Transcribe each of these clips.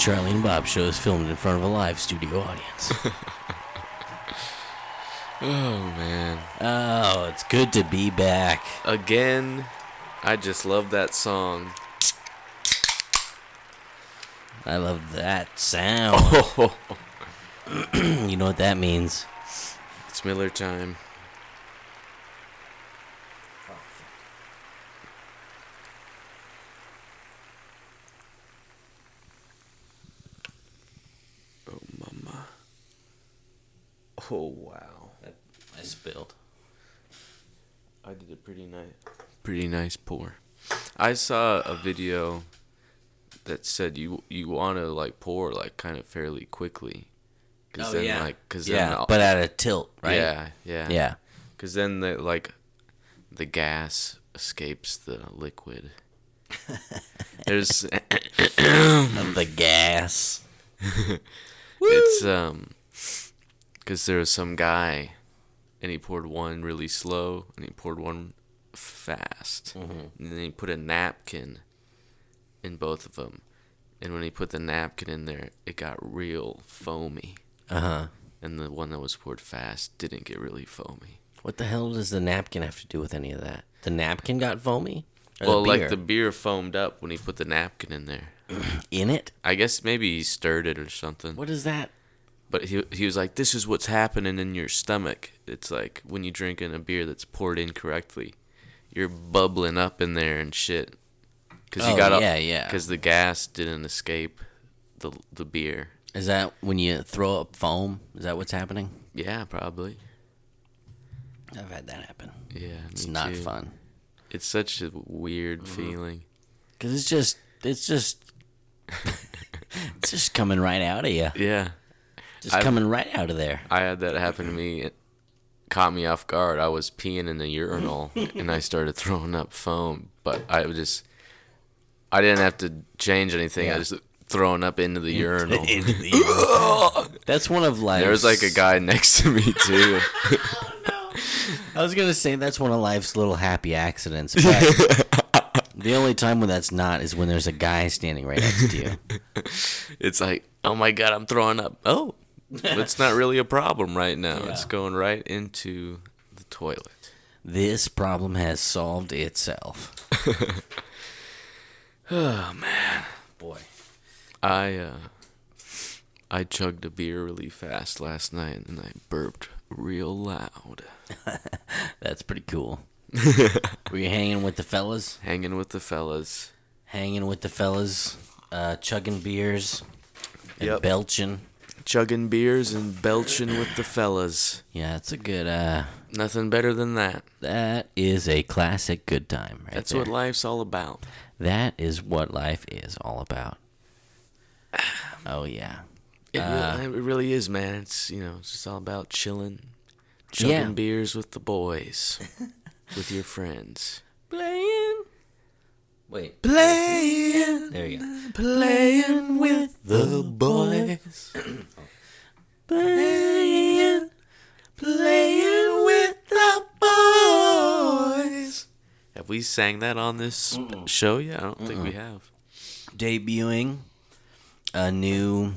Charlie and Bob show is filmed in front of a live studio audience. Oh man. oh, it's good to be back. Again, I just love that song. I love that sound. You know what that means? it's Miller time. Oh mama. Oh wow. I spilled. I did a pretty nice, pretty nice pour. I saw a video that said you you want to like pour like kind of fairly quickly, cause then like cause then Oh, yeah, the- but at a tilt, right? yeah yeah Yeah. cause then the like the gas escapes the liquid. There's The gas. it's um because there was some guy and he poured one really slow and he poured one fast and then he put a napkin in both of them and when he put the napkin in there it got real foamy Uh huh. and the one that was poured fast didn't get really foamy What the hell does the napkin have to do with any of that? The napkin got foamy? Or well the like the beer foamed up when he put the napkin in there in it? i guess maybe he stirred it or something What is that? But he he was like, "This is what's happening in your stomach. It's like when you drink in a beer that's poured incorrectly, you're bubbling up in there and shit. Cause you Oh, got yeah, yeah. Cause the gas didn't escape the the beer. Is that when you throw up foam? Is that what's happening? Yeah, probably. I've had that happen. Yeah, It's not too. fun. It's such a Mm-hmm. weird feeling. Cause it's just, it's just, it's just coming right out of you. Yeah, Just I've- coming right out of there. I had that happen to me. Caught me off guard. I was peeing in the urinal and I started throwing up foam, but I was just I didn't have to change anything. Yeah. I was throwing up into the urinal. Into the urinal. That's one of life's. There was like a guy next to me too. I was gonna say that's one of life's little happy accidents, but the only time when that's not is when there's a guy standing right next to you. It's like, oh my god, I'm throwing up. Oh, it's not really a problem right now. It's going right into the toilet. This problem has solved itself. Oh man, Boy. I uh, I chugged a beer really fast last night and I burped real loud. That's pretty cool. Were you hanging with the fellas? Hanging with the fellas. Hanging with the fellas, uh, chugging beers, and Yep. belching. Chugging beers and belching with the fellas. Yeah, it's a good. uh Nothing better than that. That is a classic good time, right That's there. what life's all about. That is what life is all about. Oh yeah. It, Uh, really, it really is, man. It's you know, it's just all about chilling, chugging Yeah. beers with the boys, with your friends, Playing. Wait. playing, There you go. playing with the boys, playing, playing with the boys. Have we sang that on this show yet? I don't think we have. Debuting a new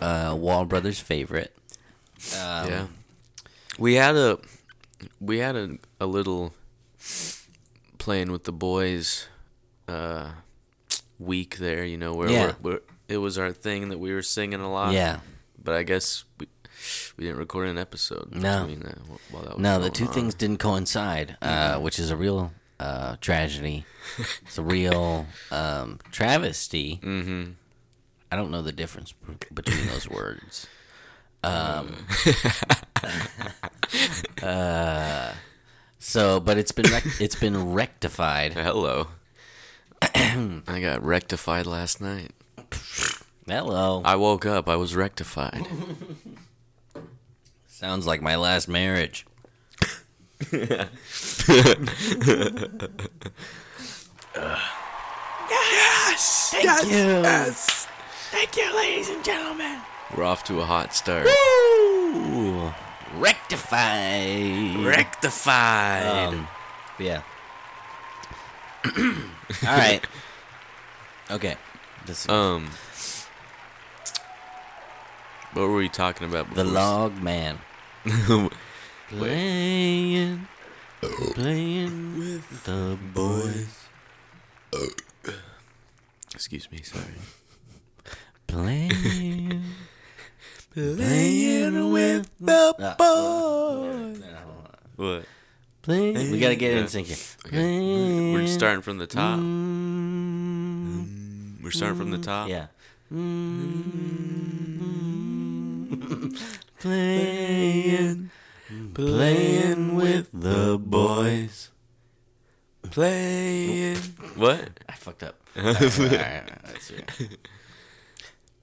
uh, Wall Brothers favorite. Um, yeah, we had a we had a, a little playing with the boys uh, week there. You know where Yeah. we're, we're, it was our thing that we were singing a lot. Yeah. but I guess we we didn't record an episode. No. that, while that was No, the two on. things didn't coincide, uh, which is a real uh, tragedy. It's a real um, travesty. Mm-hmm. I don't know the difference between those words. Um, uh, so, but it's been rec- it's been rectified. Hello. I got rectified last night. Hello. I woke up. I was rectified. Sounds like my last marriage. yes. Thank you. Thank you, ladies and gentlemen. We're off to a hot start. Woo! Rectified. Rectified. Um, yeah. All right. Okay. This, Um, what were we talking about the log man. Playing, playing with the boys. Excuse me, sorry. Playing, playing with the boys. What? Playing. We gotta get Yeah. in sync here. Okay. We're starting from the top. Mm, We're starting from the top. yeah. Playing, playing with the boys. Playing. What? I fucked up. All right, all right, all right.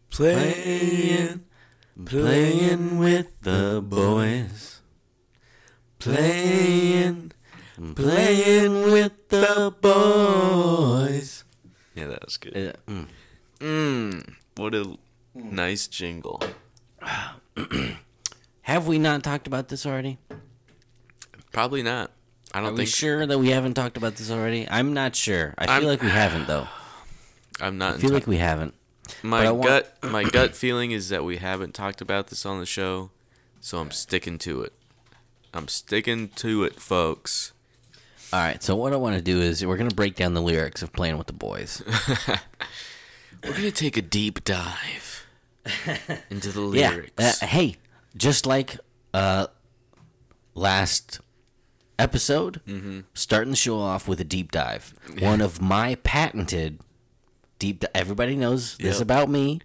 Playing, playing with the boys. Playing, playing with the boys. Yeah, that was good. Uh, mm. Mmm. What a nice jingle. Have we not talked about this already? Probably not. I Are don't we think sure that we haven't talked about this already? I'm not sure. I feel I'm- like we haven't though. I'm not. I feel enti- like we haven't. my I want- gut. My gut feeling is that we haven't talked about this on the show, so I'm sticking to it. I'm sticking to it, folks. All right. So what I want to do is we're gonna break down the lyrics of "Playing with the Boys." We're gonna take a deep dive into the yeah. lyrics. Uh, hey, just like uh, last episode, Mm-hmm. starting the show off with a deep dive. One of my patented deep. Di- Everybody knows this Yep. about me.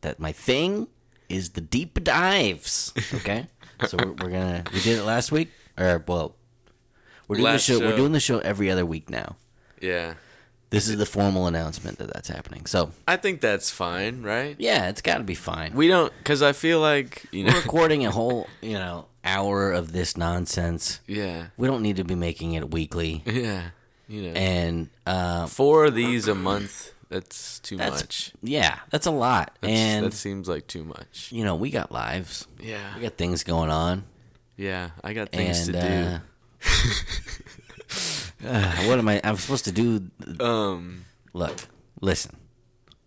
That my thing is the deep dives. Okay. So we're, we're gonna. We did it last week, or well, we're doing Last the show, We're doing the show every other week now. yeah, This is the formal announcement that that's happening. So I think that's fine, right? yeah, it's got to be fine. We don't, because I feel like you We're know. recording a whole, you know, hour of this nonsense. yeah, We don't need to be making it weekly. yeah. You know, And uh, four of these a month. That's too that's much. yeah, that's a lot. That's, and that seems like too much. you know, we got lives. Yeah, We got things going on. yeah. I got things and to uh, uh, what am I? I'm supposed to do. do. Um, Look, listen,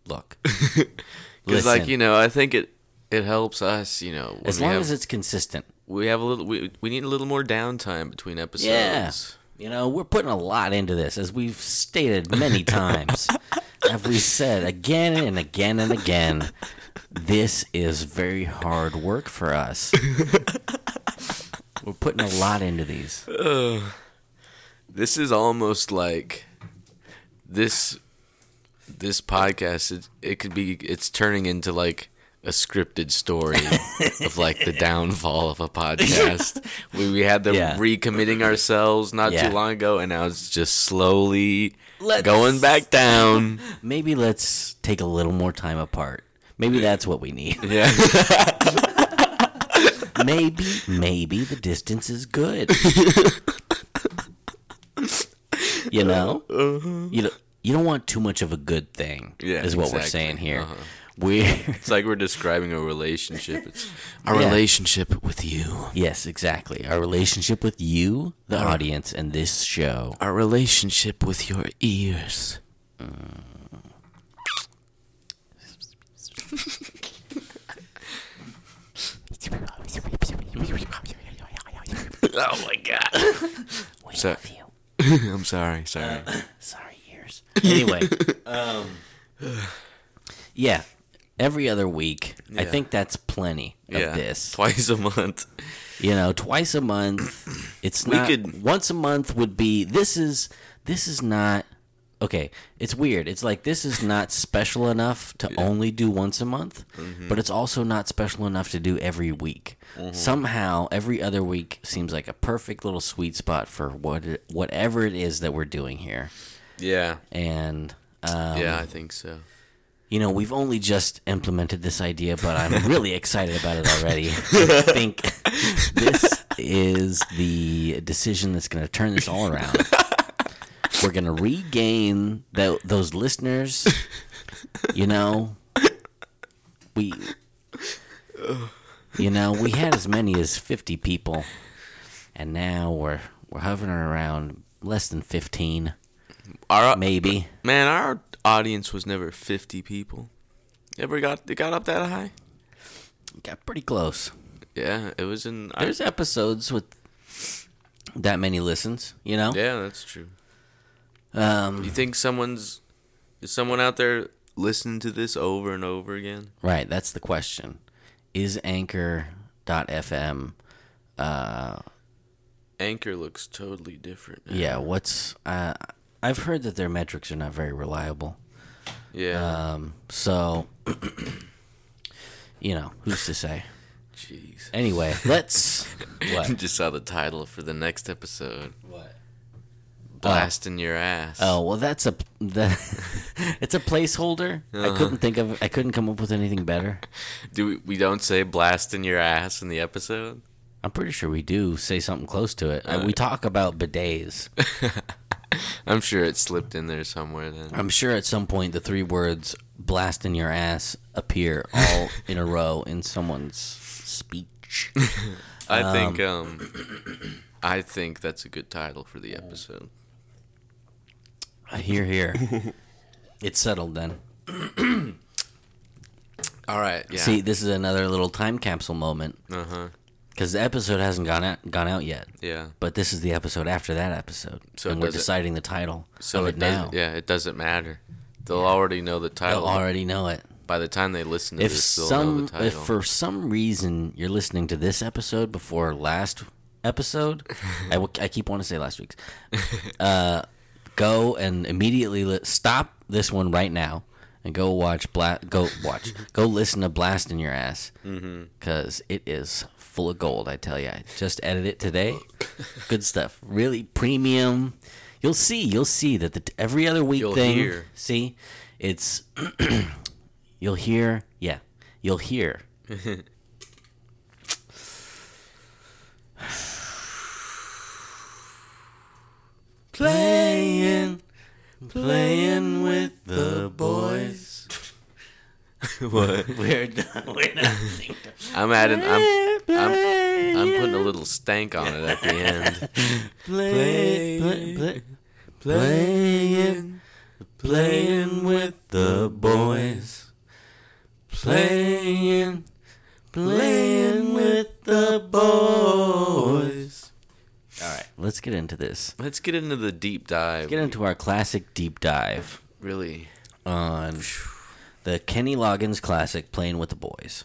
look. because like you know, I think it it helps us. You know, As long have, as it's consistent. we have a little, we we need a little more downtime between episodes. Yeah. You know, we're putting a lot into this, as we've stated many times. Have we said again and again and again, this is very hard work for us. we're putting a lot into these. This is almost like this this podcast it, it could be it's turning into like a scripted story of like the downfall of a podcast. we we had them Yeah. recommitting ourselves not Yeah. too long ago and now it's just slowly Let's- going back down. Maybe let's take a little more time apart. Maybe that's what we need. Yeah. Maybe, maybe the distance is good. you know, you don't, you don't want too much of a good thing. Yeah, is what we're saying here. Uh-huh. We're It's like we're describing a relationship. It's our Yeah. relationship with you. yes, exactly. Our relationship with you, the audience, and this show. Our relationship with your ears. oh my god. We So- love you. I'm sorry, sorry. Sorry, ears. Anyway, um, yeah. Every other week, I think that's plenty of yeah. this. Twice a month. you know twice a month it's We not could- once a month would be this is this is not okay it's weird it's like this is not special enough to only do once a month Mm-hmm. but it's also not special enough to do every week somehow every other week seems like a perfect little sweet spot for what it, whatever it is that we're doing here Yeah. and um, yeah, I think so. You know, we've only just implemented this idea, but I'm really excited about it already. I think this is the decision that's going to turn this all around. We're going to regain tho- those listeners. You know, we, you know, we had as many as 50 people, and now we're we're hovering around less than 15, Our maybe. man, our audience was never 50 people. Ever got it got up that high? Got pretty close. Yeah, it was in. I- There's episodes with that many listens, you know? yeah, that's true. Um, You think someone's is someone out there listening to this over and over again? right, that's the question. Is Anchor.fm, uh, Anchor looks totally different. now. yeah, what's, uh, I've heard that their metrics are not very reliable. Yeah. Um, so, you know, who's to say? Jeez. Anyway, let's. What? Just saw the title for the next episode. What? Blasting your ass. Oh well, that's a that, it's a placeholder. I couldn't think of. I couldn't come up with anything better. Do we, we don't say blasting your ass in the episode? I'm pretty sure we do say something close to it. Uh, we talk about bidets. I'm sure it slipped in there somewhere then. I'm sure at some point the three words "blast in your ass" appear all in a row in someone's speech. I think um I think that's a good title for the episode. I hear here. It's settled then. All right. Yeah. See, this is another little time capsule moment Uh-huh. Because the episode hasn't gone out, gone out yet. Yeah. But this is the episode after that episode, So and we're deciding the title So it it now. yeah, it doesn't matter. They'll already know the title. They'll already know it. By the time they listen to If this, they'll know some, the title. if for some reason you're listening to this episode before last episode, I, w- I keep wanting to say last week's, uh, go and immediately li- stop this one right now and go watch Bla- Go watch. go listen to Blast in Your Ass because is full of gold. I tell you, I just edited it today. Good stuff. Really premium. You'll see. You'll see that the every other week You'll thing. hear. See, it's you'll hear. Yeah, you'll hear. playing, playing with the boys. what? We're done. We're not singing. I'm adding I'm I'm I'm putting a little stank on it at the end. Play, play, play, playing, playing with the boys. Playing, playing with the boys. All right, let's get into this. Let's get into the deep dive. Let's get into our classic deep dive really on the Kenny Loggins classic, Playing with the Boys.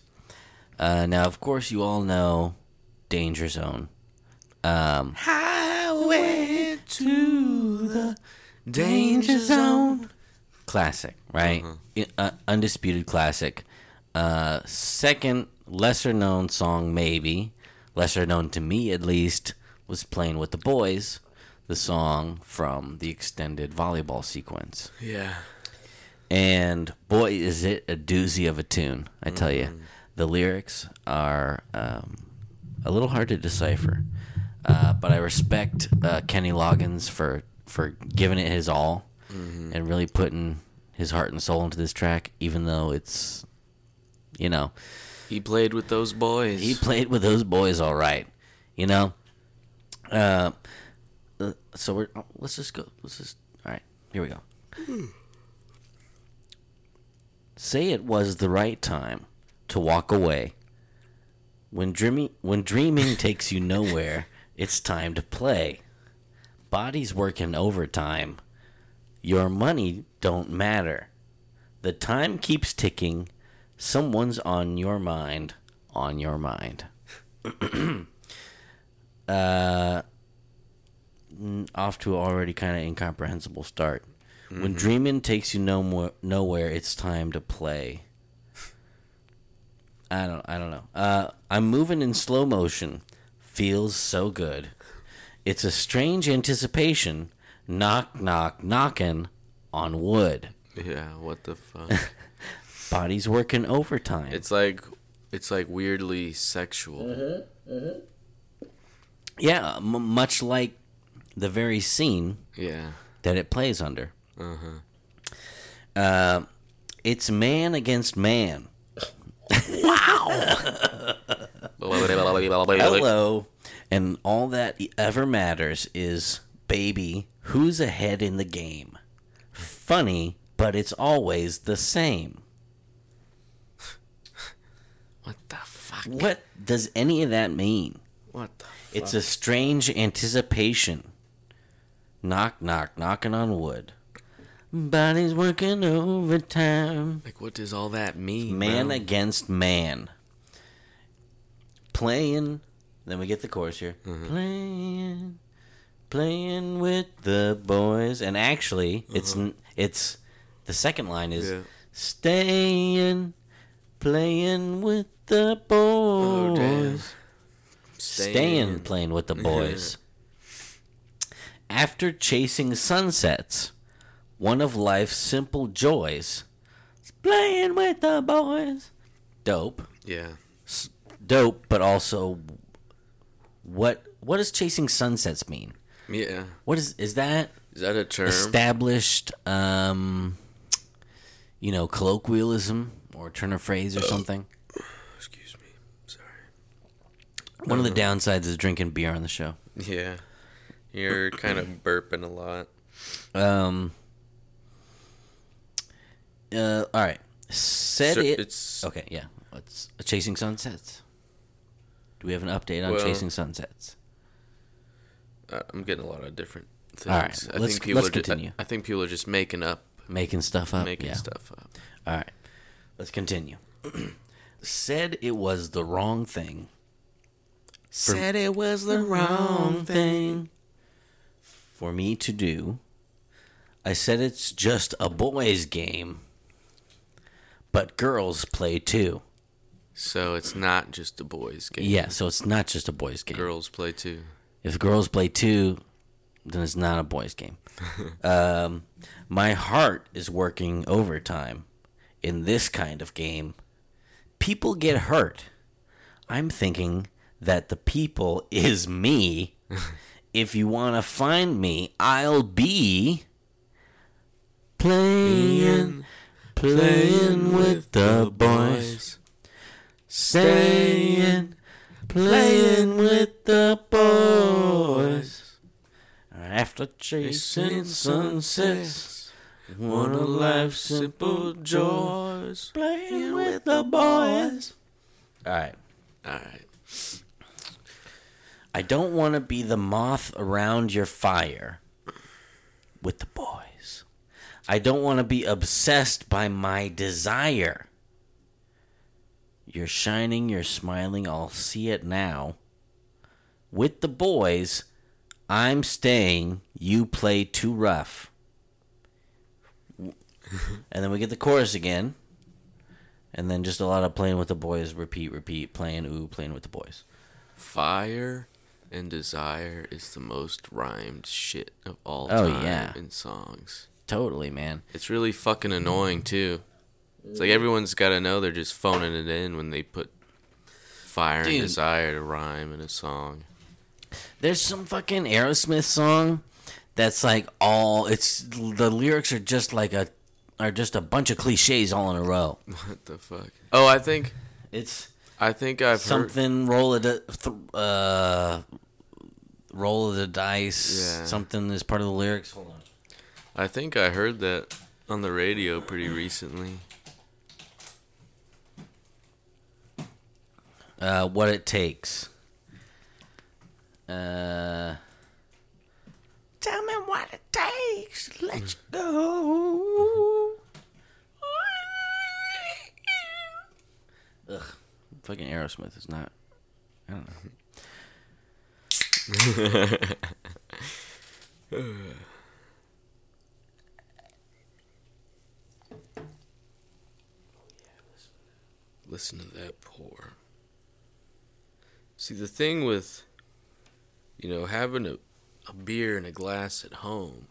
Uh, now, of course, you all know Danger Zone. Um, Highway to the danger zone. classic, right? I- uh, undisputed classic. Uh, second lesser known song, maybe lesser known to me at least, was "Playing with the Boys," the song from the extended volleyball sequence. Yeah. And boy, is it a doozy of a tune! I tell you, the lyrics are um, a little hard to decipher. Uh, but I respect uh, Kenny Loggins for for giving it his all and really putting his heart and soul into this track, even though it's, you know, He played with those boys. he played with those boys all right, you know. Uh, uh, so we're oh, let's just go. Let's just all right. Here we go. Say it was the right time to walk away. When dreaming, when dreaming takes you nowhere, it's time to play. Bodies working overtime. Your money don't matter. The time keeps ticking. Someone's on your mind. On your mind. uh, off to an already kind of incomprehensible start. When dreaming takes you no more nowhere, it's time to play. I don't. I don't know. Uh, I'm moving in slow motion. Feels so good. It's a strange anticipation. Knock, knock, knocking on wood. yeah, what the fuck? Bodies working overtime. it's like it's like weirdly sexual. yeah, m- much like the very scene Yeah. that it plays under. Uh-huh. Uh, it's man against man. Hello. And all that ever matters is, baby, who's ahead in the game? Funny, but it's always the same. What the fuck? What does any of that mean? What the It's a strange anticipation. Knock, knock, knocking on wood. Body's working overtime. Like, what does all that mean? Man bro? against man. Playing. Then we get the chorus here. Mm-hmm. Playing. Playing with the boys. And actually, it's n it's the second line is Uh-huh. Yeah. staying. Playing with the Oh, boys. damn. Staying playing with the boys. After chasing sunsets, one of life's simple joys playing with the boys. Dope. Yeah. Dope, but also what what does chasing sunsets mean? Yeah. What is is that Is that a term? established um you know, colloquialism or turn of phrase or something? Excuse me. Sorry. One of the downsides is drinking beer on the show. Yeah. You're kind of burping a lot. Um. Uh. All right. Said So it. It's Okay. Yeah. What's chasing sunsets? Do we have an update on Well- chasing sunsets? I'm getting a lot of different things. All right, I let's- think people let's are ju- I- continue. I, think people are just making up, Making stuff up. making yeah. stuff up. All right. Let's continue. Said it was the wrong thing. Said it was the wrong thing for me to do. I said it's just a boys' game, but girls play too. So it's not just a boys' game. Yeah, so it's not just a boys' game. Girls play too. If girls play too, then it's not a boys' game. um, my heart is working overtime in this kind of game. People get hurt. I'm thinking that the people is me. if you want to find me, I'll be playing, playing with the boys, staying, playing with the boys. After chasing sunsets, one of life's simple joys, playing with the boys. All right. All right. I don't want to be the moth around your fire with the boys. I don't want to be obsessed by my desire. You're shining, you're smiling, I'll see it now. With the boys, I'm staying, you play too rough. and then we get the chorus again. And then just a lot of playing with the boys, repeat, repeat, playing, ooh, playing with the boys. Fire and desire is the most rhymed shit of all Oh, time yeah. in songs. Totally, man. It's really fucking annoying too. It's like everyone's got to know they're just phoning it in when they put fire Dude. and desire to rhyme in a song. There's some fucking Aerosmith song that's like all it's the lyrics are just like a are just a bunch of cliches all in a row. What the fuck? Oh, I think It's I think I've heard. something roll of the th- uh roll of the dice. Yeah. Something is part of the lyrics. Hold on. I think I heard that on the radio pretty recently. Uh, what it takes. Uh, tell me what it takes. Let's go. Ugh, fucking Aerosmith is not. I don't know. Listen to that pour. See, the thing with, you know, having a, a beer and a glass at home,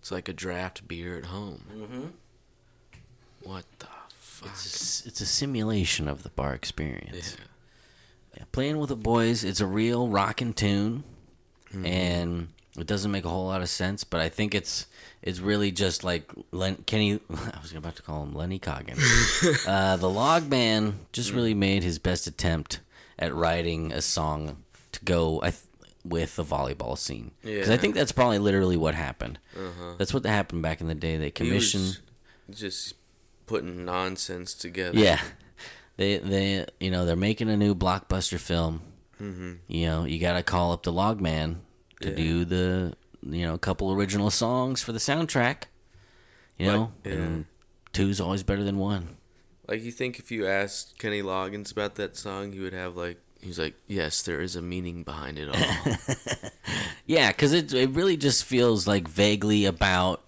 it's like a draft beer at home. Mm-hmm. What the fuck? It's a, s- it's a simulation of the bar experience. Yeah. Yeah, playing with the boys, it's a real rockin' tune, Mm-hmm. and it doesn't make a whole lot of sense. But I think it's it's really just like Len, Kenny. I was about to call him Lenny Coggin. uh, the Log Man just Mm. really made his best attempt at writing a song to go I th- with the volleyball scene because I think that's probably literally what happened. Uh-huh. That's what happened back in the day. They He commissioned. just putting nonsense together. Yeah, they they you know they're making a new blockbuster film. Mm-hmm. You know you got to call up the log man to Yeah. do the you know a couple original songs for the soundtrack. You Like, know, yeah. and two's always better than one. Like you think if you asked Kenny Loggins about that song, he would have like he's like, yes, there is a meaning behind it all. Yeah, because it it really just feels like vaguely about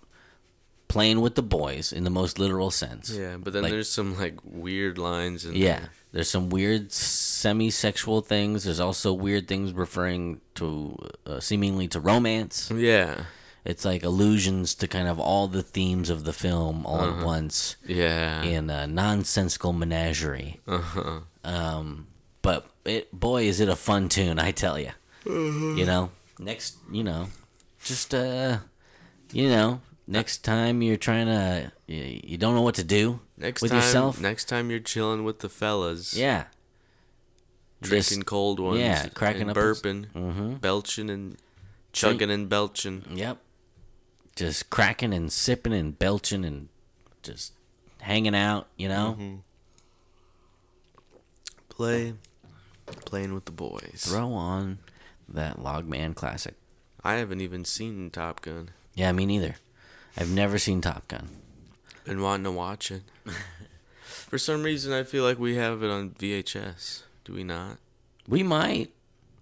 playing with the boys in the most literal sense. yeah, but then Like- there's some like weird lines and Yeah, there's some weird semi-sexual things. There's also weird things referring to uh, seemingly to romance. yeah, It's like allusions to kind of all the themes of the film all Uh-huh. at once yeah, in a nonsensical menagerie. uh-huh. Um, but it, boy, is it a fun tune! I tell you. You know, next, you know, just uh, you know, next time you're trying to, you, you don't know what to do Next with time, yourself. next time you're chilling with the fellas, yeah, drinking Just- cold ones, yeah, cracking up burping, mm-hmm. belching and chugging and belching. Yep. Just cracking and sipping and belching and just hanging out, you know? Mm-hmm. Play, playing with the boys. Throw on that Logman classic. I haven't even seen Top Gun. Yeah, me neither. I've never seen Top Gun. Been wanting to watch it. For some reason, I feel like we have it on VHS. Do we not? We might.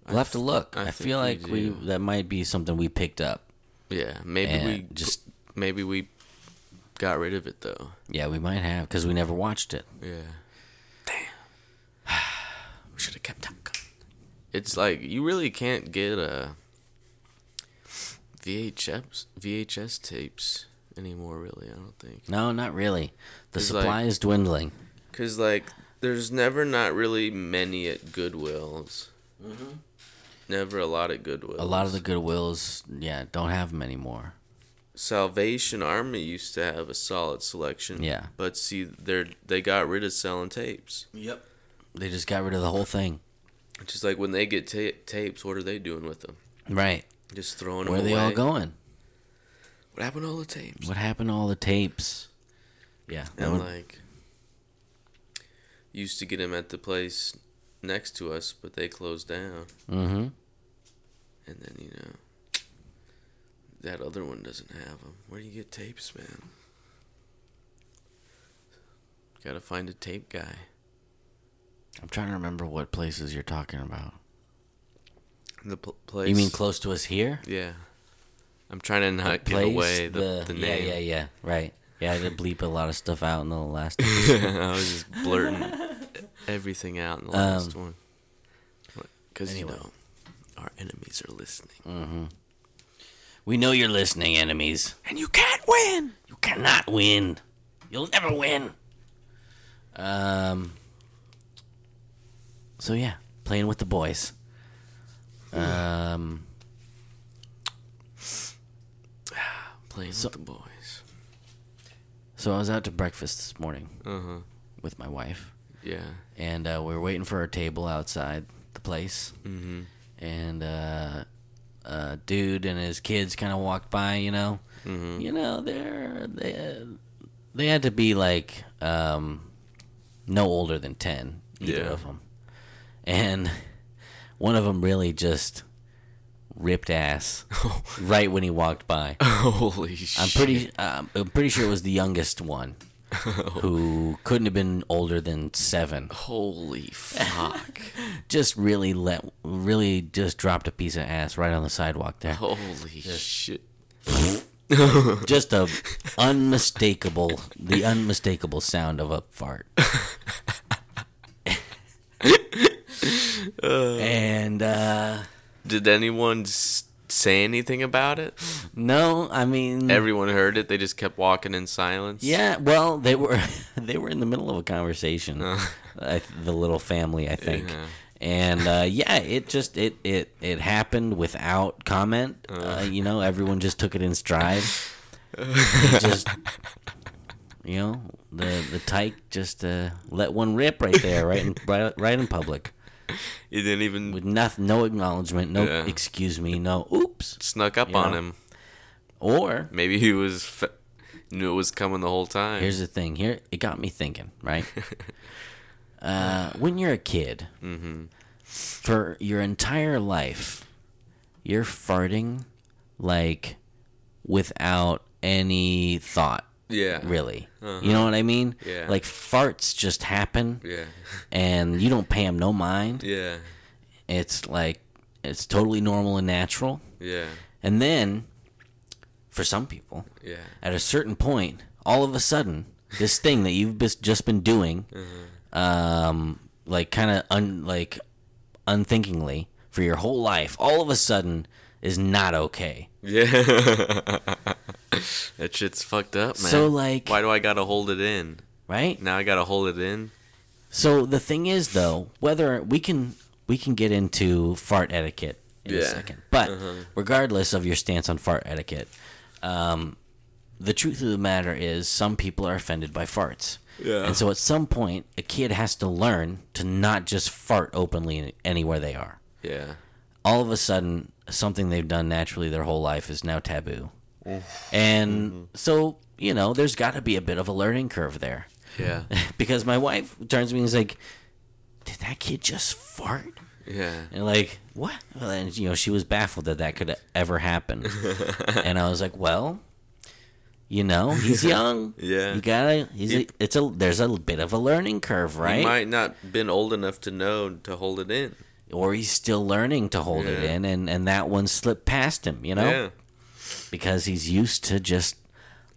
We'll have to look. I I, feel like we, do. that might be something we picked up. Yeah, maybe And we just- just maybe we got rid of it though. Yeah, we might have because we never watched it. Yeah. Damn. we should have kept Top Gun. It's like you really can't get uh, a VHS VHS tapes anymore. Really, I don't think. No, not really. The supply like- is dwindling. Cause like there's never not really many at Goodwills. Mm-hmm. Never a lot at Goodwills. A lot of the Goodwills, yeah, don't have them anymore. Salvation Army used to have a solid selection. Yeah. But see, they're they got rid of selling tapes. Yep. They just got rid of the whole thing. Just like when they get ta- tapes, what are they doing with them? Right. Just throwing them away. Where are they all going? What happened to all the tapes? What happened to all the tapes? Yeah. that And would- like, used to get them at the place next to us, but they closed down. Mm-hmm. And then you know, that other one doesn't have them. Where do you get tapes, man? Gotta find a tape guy. I'm trying to remember what places you're talking about. The pl- place. You mean close to us here? Yeah. I'm trying to not give Place, away the, the, yeah, name. yeah, yeah. Right. Yeah, I did bleep a lot of stuff out in the last. I was just blurting everything out in the last Um, one. Because, anyway. you know, our enemies are listening. mm-hmm. We know you're listening, enemies. And you can't win! You cannot win. You'll never win. Um. So yeah, playing with the boys. Um. Playing So- with the boys. So I was out to breakfast this morning Uh huh. with my wife, Yeah. And uh, we were waiting for our table outside the place. Mm hmm. and uh, a dude and his kids kind of walked by. You know, Mm hmm. you know, they're they they had to be like um, no older than ten, either Yeah. of them, and one of them really just ripped ass right when he walked by. Holy shit. I'm pretty um, I'm pretty sure it was the youngest one. Who couldn't have been older than seven? Holy fuck. Just really let, really just dropped a piece of ass right on the sidewalk there. Holy shit. just a unmistakable the unmistakable sound of a fart and uh Did anyone say anything about it? no i mean Everyone heard it. They just kept walking in silence. yeah well they were they were in the middle of a conversation I, the little family i think Yeah. and uh yeah it just it it it happened without comment uh, you know everyone just took it in stride just you know the the tyke just uh, let one rip right there right in right, right in public he didn't even with nothing, no acknowledgement, no Yeah. excuse me, no oops, snuck up on know? him. or Maybe he was f- knew it was coming the whole time. Here's the thing. Here, it got me thinking. Right. uh, when you're a kid, for your entire life, you're farting like without any thought. Yeah. Really, you know what I mean? Yeah. Like farts just happen, Yeah. and you don't pay them no mind. Yeah. It's like it's totally normal and natural. Yeah. And then, for some people, Yeah. at a certain point, all of a sudden, this thing that you've just been doing, um, like kind of un- like unthinkingly for your whole life, all of a sudden is not okay. Yeah. that shit's fucked up, man. So like, why do I gotta hold it in? right? Now I gotta hold it in. So the thing is, though, whether we can we can get into fart etiquette in a second, but regardless of your stance on fart etiquette, um, the truth of the matter is, some people are offended by farts. Yeah. And so at some point, a kid has to learn to not just fart openly anywhere they are. Yeah. All of a sudden, something they've done naturally their whole life is now taboo. And mm-hmm. so, you know, there's got to be a bit of a learning curve there. Yeah. because my wife turns to me and is like, "Did that kid just fart?" Yeah. And like, what? Well, and you know, she was baffled that that could ever happen. and I was like, "Well, you know, he's young. Yeah. you gotta. He's a, it's a there's a bit of a learning curve, right? He might not been old enough to know to hold it in. Or he's still learning to hold it in, and and that one slipped past him, you know, Yeah. because he's used to just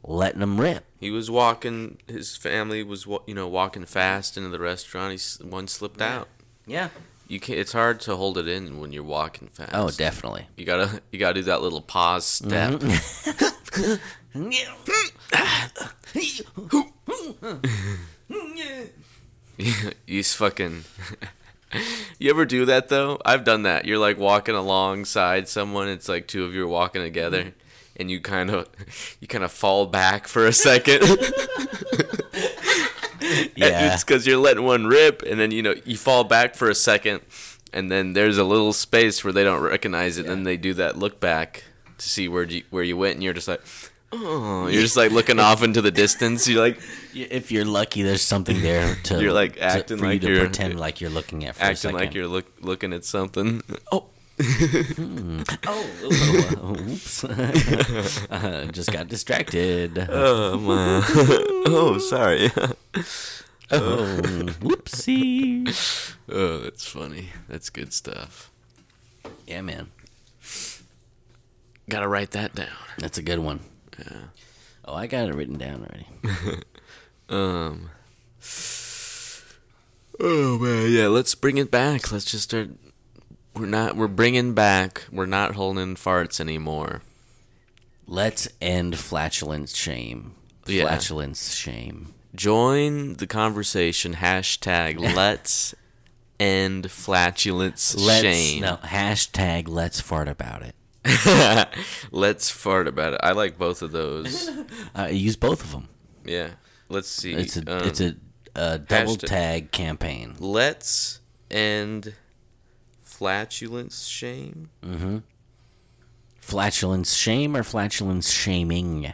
letting him rip. He was walking. His family was, you know, walking fast into the restaurant. He's one slipped out. Yeah. You can It's hard to hold it in when you're walking fast. Oh, definitely. You gotta, you gotta do that little pause step. you fucking. you ever do that though? I've done that. You're like walking alongside someone. It's like two of you are walking together, mm-hmm. and you kind of, you kind of fall back for a second. Yeah. it's because you're letting one rip, and then you know you fall back for a second, and then there's a little space where they don't recognize it, and then they do that look back to see where you where you went, and you're just like, oh, you're just like looking off into the distance. You're like If you're lucky, there's something there to You're, like, to- acting for like you to you're- pretend like you're looking at for acting second. like you're look looking at something. Oh, oh, oops, uh, just got distracted. oh my! oh, sorry. Oh, whoopsie. oh, that's funny. That's good stuff. Yeah, man, Gotta write that down. that's a good one. Yeah. Oh, I got it written down already. Um. Oh man, yeah. Let's bring it back. Let's just start. We're not. We're bringing back. We're not holding farts anymore. Let's end flatulence shame. Yeah. Flatulence shame. Join the conversation. Hashtag Let's end flatulence Let's shame. no hashtag Let's fart about it. let's fart about it. I like both of those. Uh, use both of them. Yeah. Let's see. It's a Um, it's a, a double hashtag- tag campaign. Let's end flatulence shame. Mm-hmm. Flatulence shame or flatulence shaming?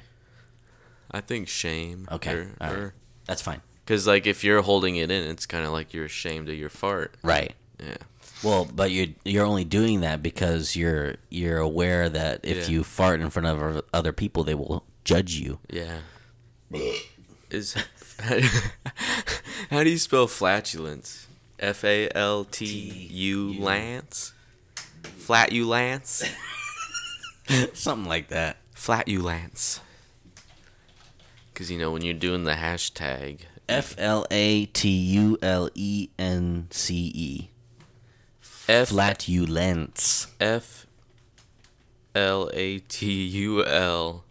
I think shame. Okay, Or, right. or That's fine. Because like if you're holding it in, it's kind of like you're ashamed of your fart. Right. Yeah. Well, but you're you're only doing that because you're you're aware that if Yeah. you fart in front of other people, they will judge you. Yeah. Is how do you spell flatulence? F A L T U lance. Flat you lance. Something like that. Flat you lance. Because you know when you're doing the hashtag. F L A T U L E N C E. F Flatulence. F L A T U L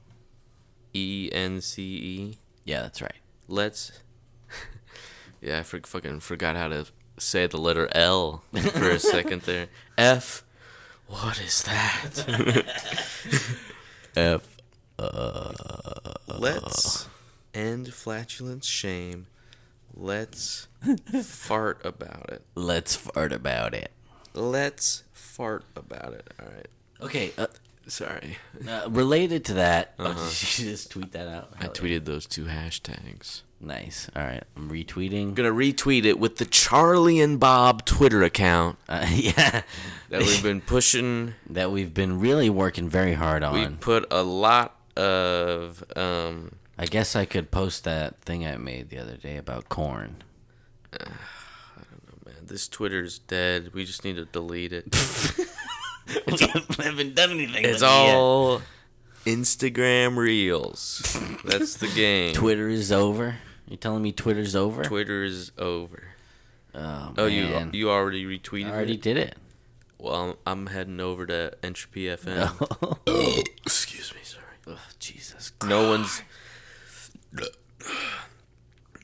E N C E. Yeah, that's right. Let's. yeah, I for, fucking forgot how to say the letter L for a second there. F. What is that? F. Uh, Let's end flatulence shame. Let's fart about it. Let's fart about it. Let's fart about it. All right. Okay, uh, Sorry. uh, related to that, did you just tweet that out? I tweeted those two hashtags. Nice. All right, I'm retweeting. I'm gonna retweet it with the Charlie and Bob Twitter account Uh, yeah, that we've been pushing. that we've been really working very hard on. We on. put a lot of um. I guess I could post that thing I made the other day about corn. Man, this Twitter's dead. We just need to delete it. we haven't done anything. It's all Instagram Reels. That's the game. Twitter is over. You telling me Twitter's over? Twitter is over. oh, Oh, you man. you already retweeted I already it? did it. Well, I'm, I'm heading over to Entropy FM. Excuse me, sorry. Ugh, Jesus. No one's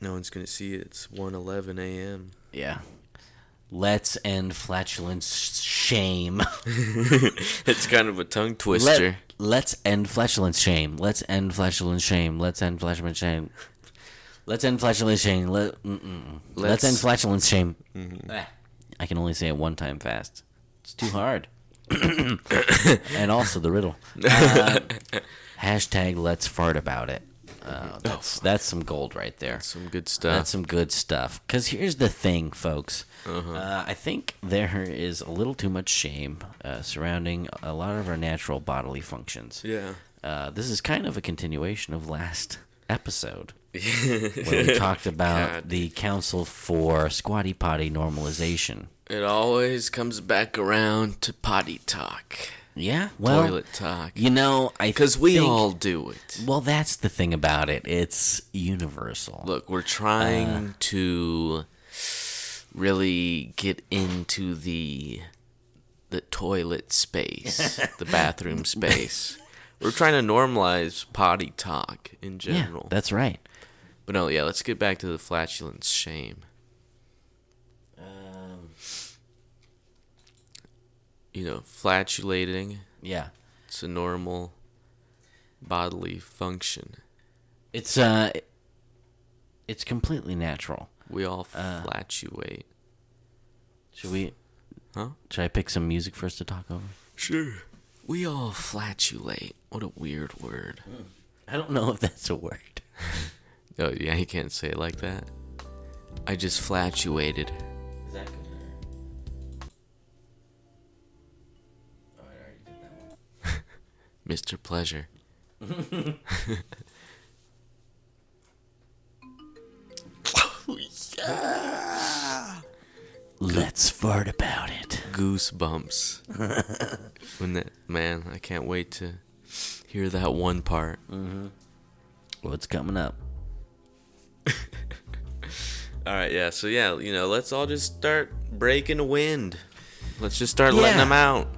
no one's gonna see it. It's 1:11 a.m. Yeah. Let's end flatulence shame. It's kind of a tongue twister. Let, let's end flatulence shame. Let's end flatulence shame. Let's end flatulence shame. Let's end flatulence shame. Let, mm-mm. Let's, Let's- end flatulence shame. Ah. I can only say it one time fast. It's too hard. and also the riddle. Uh, hashtag let's fart about it. Uh, that's that's some gold right there. Some good stuff. That's some good stuff. Because here's the thing, folks. Uh huh. I think there is a little too much shame uh, surrounding a lot of our natural bodily functions. yeah. Uh, this is kind of a continuation of last episode where we talked about God. the Council for Squatty Potty Normalization. It always comes back around to potty talk, Yeah, well, toilet talk. you know, I Because we think- all do it. Well, that's the thing about it. It's universal. Look, we're trying uh, to really get into the the toilet space, the bathroom space. We're trying to normalize potty talk in yeah, general. that's right. but no, yeah, let's get back to the flatulence shame. You know, flatulating, Yeah, it's a normal bodily function. it's uh, it's completely natural. We all flatulate. Should we? Huh? Should I pick some music for us to talk over? Sure. We all flatulate. What a weird word. I don't know if that's a word. Oh, yeah, you can't say it like that. I just flatulated. Mr. Pleasure. oh, yeah! Let's fart about it. Goosebumps. when that, man, I can't wait to hear that one part. Mm-hmm. What's coming up? All right, yeah, so yeah, you know, let's all just start breaking the wind. Let's just start letting them out.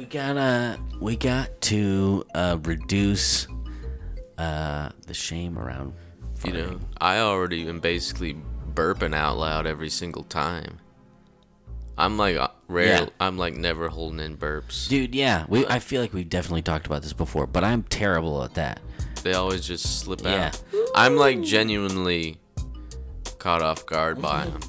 We gotta, we got to uh, reduce uh, the shame around. You know. I already am basically burping out loud every single time. I'm like uh, rare. Yeah. I'm like never holding in burps. dude. Yeah, we. I feel like we've definitely talked about this before, but I'm terrible at that. They always just slip Yeah. out. I'm like genuinely caught off guard by them,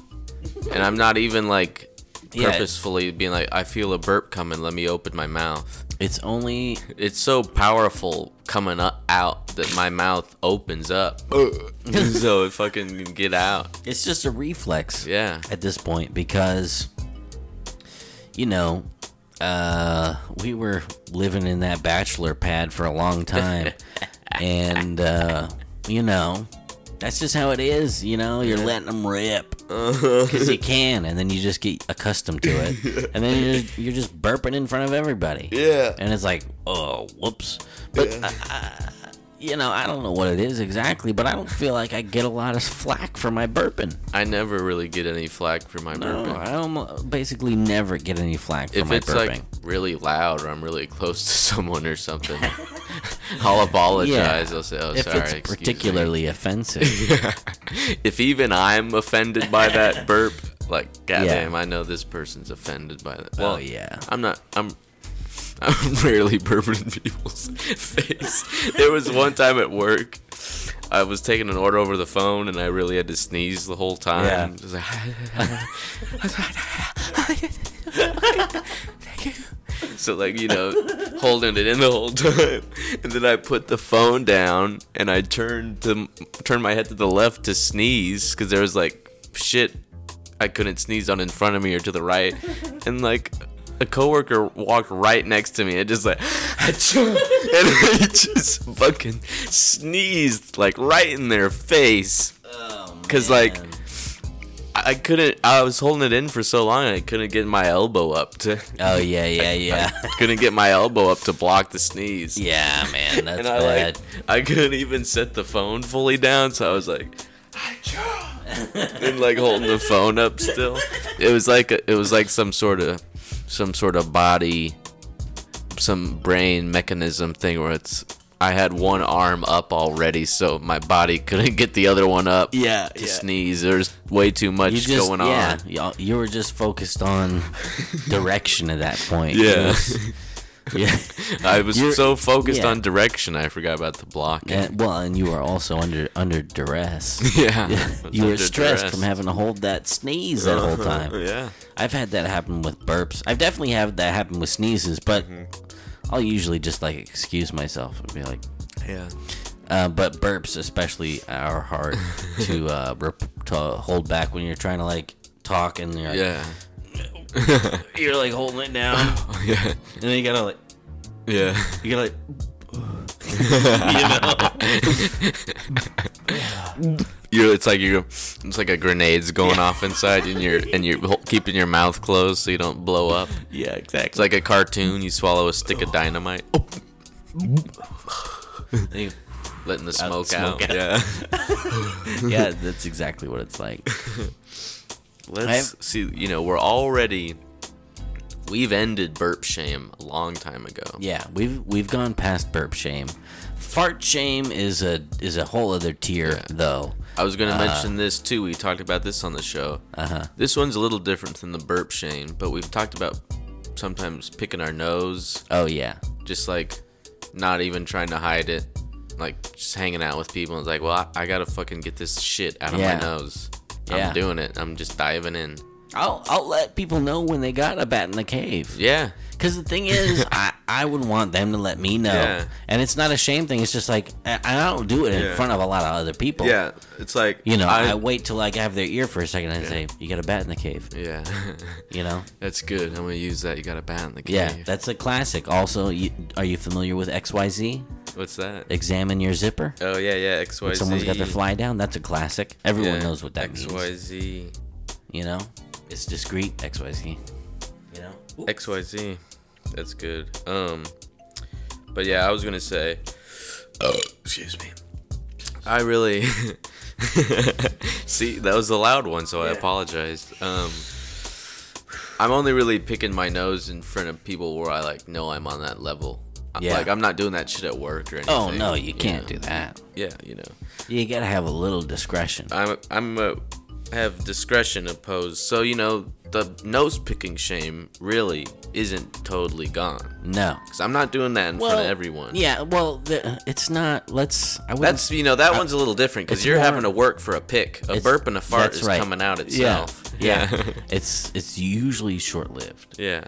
and I'm not even like Yeah. purposefully being like, I feel a burp coming. Let me open my mouth. It's only It's so powerful coming up out that my mouth opens up, so it fucking can get out. it's just a reflex. Yeah. at this point because you know uh we were living in that bachelor pad for a long time and uh you know that's just how it is you know? You're letting them rip. Because you can and then you just get accustomed to it. And then you're just, you're just burping in front of everybody. Yeah. and it's like oh whoops. But uh, uh, you know i don't know what it is exactly but i don't feel like i get a lot of flack for my burping I never really get any flack for my no, burping. I almost basically never get any flack for if my it's burping. like really loud or I'm really close to someone or something, I'll apologize. I'll say, "Oh, if sorry." it's excuse me." particularly offensive. if even I'm offended by that burp, like Yeah. goddamn, I know this person's offended by that. Well, oh yeah, I'm not. I'm. I'm rarely burping in people's face. There was one time at work, I was taking an order over the phone, and I really had to sneeze the whole time. Yeah. Like, so like you know, holding it in the whole time, and then I put the phone down, and I turned to turn my head to the left to sneeze because there was like shit I couldn't sneeze on in front of me or to the right, and like a coworker walked right next to me and just like, and I just fucking sneezed like right in their face. Oh, Cause like I I couldn't, I was holding it in for so long I couldn't get my elbow up to, Oh yeah, yeah, yeah, I couldn't get my elbow up to block the sneeze. yeah, man. That's and I bad. like, I couldn't even set the phone fully down, so I was like, and like holding the phone up still. It was like a, it was like some sort of some sort of body, some brain mechanism thing where it's. I had one arm up already, so my body couldn't get the other one up. Yeah, to yeah. sneeze. There's way too much just going yeah, on. y'all- you were just focused on direction at that point. Yeah. Yeah. I was You're- so focused yeah. on direction, I forgot about the blocking. And, well, and you were also under under duress. Yeah, Yeah, I was you were stressed duress. from having to hold that sneeze that whole time. Yeah. I've had that happen with burps. I've definitely had that happen with sneezes, but I'll usually just like excuse myself and be like, Yeah. uh, but burps especially are hard to uh, rep- to hold back when you're trying to like talk and you're like, Yeah. you're like holding it down, oh, yeah. and then you gotta like Yeah. you gotta like. you know, You're, it's like you it's like a grenade's going off inside and you're and you're keeping your mouth closed so you don't blow up. yeah, exactly It's like a cartoon. You swallow a stick of dynamite, oh. you- letting the smoke, smoke out. out. Yeah. yeah, that's exactly what it's like. Let's I've- see. You know, we're already we've ended burp shame a long time ago. Yeah, we've we've gone past burp shame. Fart shame is a is a whole other tier Yeah. though. I was going to mention this too. We talked about this on the show. Uh huh. This one's a little different than the burp shame, but we've talked about sometimes picking our nose, Oh yeah. just like not even trying to hide it, like just hanging out with people. And it's like, well, I, I gotta fucking get this shit out of Yeah. my nose. Yeah. I'm doing it. I'm just diving in. I'll I'll let people know when they got a bat in the cave. Yeah, Because the thing is, I, I would want them to let me know. Yeah. And it's not a shame thing. It's just like, I, I don't do it in Yeah. front of a lot of other people. yeah. It's like You know, I, I, wait till like I have their ear for a second and say, you got a bat in the cave. yeah. You know? That's good. I'm gonna use that. You got a bat in the cave. Yeah, that's a classic. Also, you, are you familiar with XYZ? What's that? Examine your zipper. Oh yeah, yeah. X Y Z. Someone's got their fly down. That's a classic. Everyone Yeah, knows what that X means. Y Z. You know, it's discreet. XYZ. You know. X Y Z. That's good. Um, but yeah, I was gonna say. Oh, excuse me. I really. See, that was the loud one, so I apologized. Um, I'm only really picking my nose in front of people where I like know I'm on that level. Yeah. Like I'm not doing that shit at work or anything. Oh no, you can't know? do that. Yeah, you know. You gotta have a little discretion. I'm I'm uh, have discretion opposed. So you know the nose picking shame really isn't totally gone. No. Cause I'm not doing that in front of everyone. Yeah. Well, the, it's not. Let's. I. That's you know that one's a little different because you're more- having to work for a pick. A burp and a fart is right. coming out Yeah. itself. Yeah. it's it's usually short lived. yeah.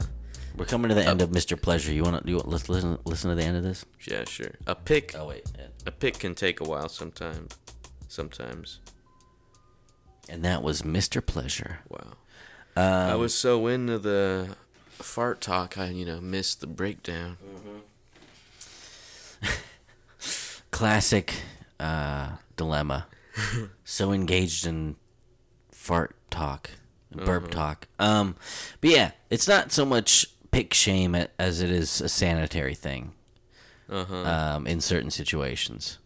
We're coming to the end uh, of Mr. Pleasure. You want to? You want, let's listen. Listen to the end of this. Yeah, sure. A pick Oh wait. yeah. a pick can take a while sometimes. Sometimes. And that was Mr. Pleasure. Wow. Um, I was so into the fart talk I, you know, missed the breakdown. classic uh, dilemma. so engaged in fart talk, burp talk. Um, but yeah, it's not so much pick shame as it is a sanitary thing. Uh-huh. Um, in certain situations,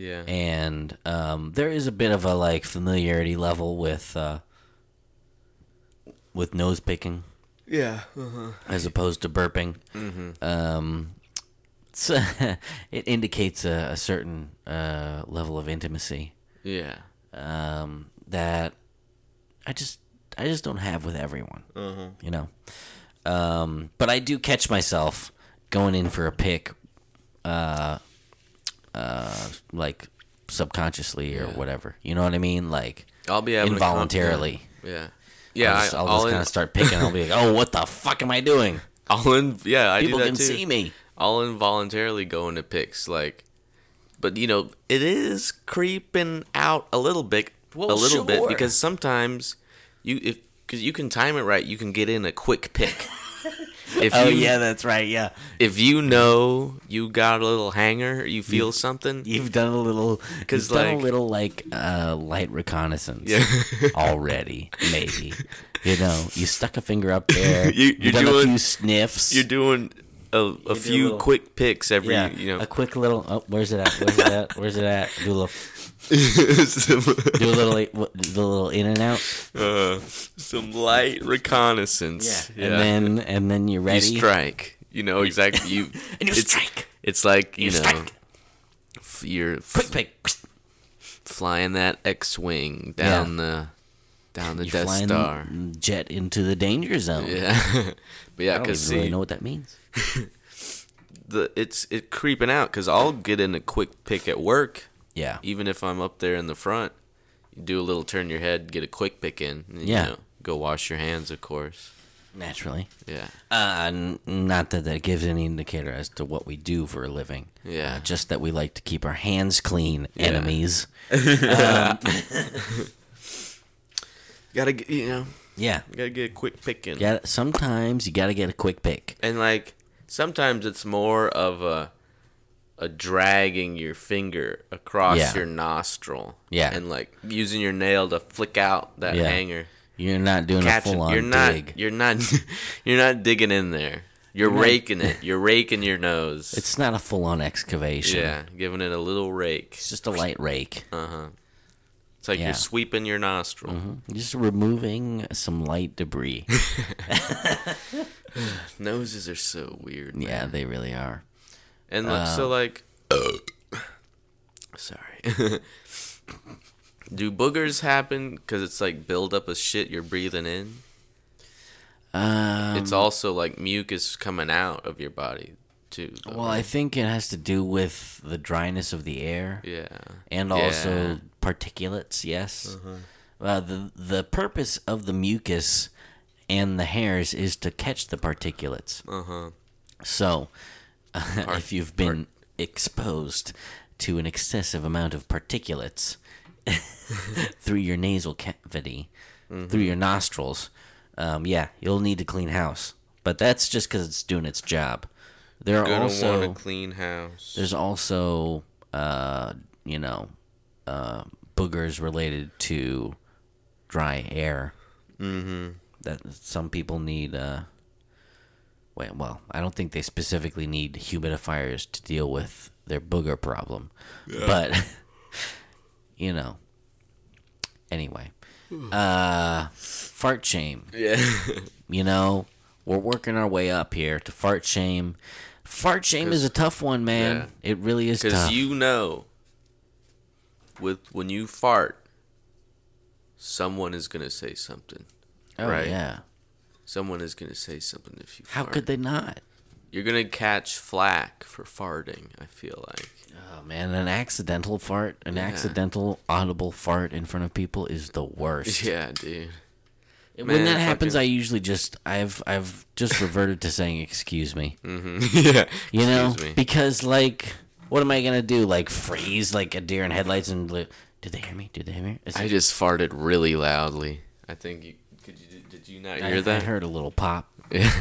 Yeah. and um, there is a bit of a like familiarity level with uh, with nose picking yeah. Uh-huh. as opposed to burping. Mm-hmm. Um, it indicates a, a certain uh, level of intimacy Yeah. um, that I just I just don't have with everyone. Uh-huh. You know, um, but I do catch myself going in for a pick, uh, uh, like subconsciously or whatever. You know what I mean? Like I'll be having a con- involuntarily. yeah. Yeah, I'll just, I, I'll just in, kind of start picking. I'll be like, "Oh, what the fuck am I doing? I'll in, yeah, I People do that can too. see me." I'll involuntarily go into picks like, but you know, it is creeping out a little bit, Well, a little bit because sometimes you if because you can time it right, you can get in a quick pick. if Oh you, yeah, that's right. Yeah, if you know you got a little hanger, you feel something. you've done a little, 'Cause, you've done a little like uh, light reconnaissance Yeah. already. Maybe you know you stuck a finger up there. You- have done a few sniffs. You're doing a, a do a few little- quick picks every, yeah, you know. a quick little. Oh, where's it at? Where's it at? Where's it at? Do a little, some, do a little, the little in and out. uh, some light reconnaissance. and then and then you're you ready. strike. You know exactly you. And you it's, strike. It's like you, You know, strike. f- you're f- Quick pick. flying that X-wing down the down the You're Death Star. jet into the danger zone. Yeah, but yeah, because really know what that means. the it's it creeping out because I'll get in a quick pick at work, Yeah. even if I'm up there in the front. You do a little turn your head, get a quick pick in. And, Yeah. You know, go wash your hands, of course. Naturally. Yeah. Uh, n- not that that gives any indicator as to what we do for a living. Yeah. Uh, just that we like to keep our hands clean, Yeah. enemies. Gotta get you know, Yeah. gotta get a quick pick in. Got sometimes you got to get a quick pick. and like sometimes it's more of a a dragging your finger across Yeah. your nostril Yeah. and like using your nail to flick out that Yeah. hanger You're not doing a full on you're not dig. you're not you're not digging in there you're, not- raking it you're raking your nose It's not a full on excavation. yeah giving it a little rake It's just a light rake. uh-huh it's like Yeah. you're sweeping your nostril Just removing some light debris. noses are so weird man. yeah, they really are. And like, so Uh. like, sorry. Do boogers happen because it's like buildup of shit you're breathing in? Um, it's also like mucus coming out of your body too. though, well, I think it has to do with the dryness of the air. yeah, and Yeah. Uh-huh. also particulates. Yes, uh, the the purpose of the mucus and the hairs is to catch the particulates. uh huh. So, if you've been exposed to an excessive amount of particulates through your nasal cavity, Mm-hmm. through your nostrils, um, yeah, you'll need to clean house. But that's just because it's doing its job. There are Gonna also clean house. there's also, uh, you know, uh, boogers related to dry air. Mm-hmm. That some people need. Uh, well, I don't think they specifically need humidifiers to deal with their booger problem, but you know. Anyway, uh, fart shame. Yeah. You know, we're working our way up here to fart shame. Fart shame is a tough one, man. It really is Because you know, with when you fart, someone is gonna say something. oh right. yeah. Someone is gonna say something if you. How fart. could they not? You're gonna catch flack for farting. I feel like. Oh man, an accidental fart, an Yeah. accidental audible fart in front of people is the worst. Yeah, dude. when that happens, fucking- I usually just I've I've just reverted to saying excuse me. hmm yeah. You know, me. because like, what am I gonna do? Like freeze like a deer in headlights and did they hear me? Did they hear me? Is I it- just farted really loudly. I think you could. You, not I, hear I that? heard a little pop. Yeah.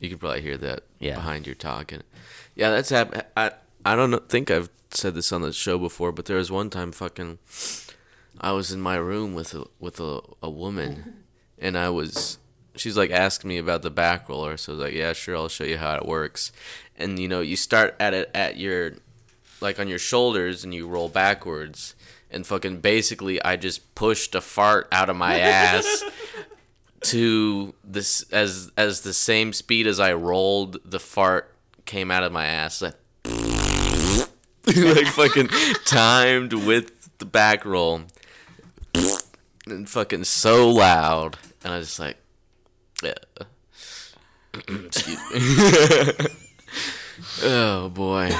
You could probably hear that Yeah. behind your talking. Yeah, that's hap- I I don't think I've said this on the show before, but there was one time fucking I was in my room with a with a, a woman and I was she's like asking me about the back roller, so I was like, Yeah, sure, I'll show you how it works. And you know, you start at it at your like on your shoulders and you roll backwards and fucking basically I just pushed a fart out of my ass to this as as the same speed as I rolled the fart came out of my ass like, like fucking timed with the back roll and fucking so loud and I was just like yeah. excuse me Oh boy.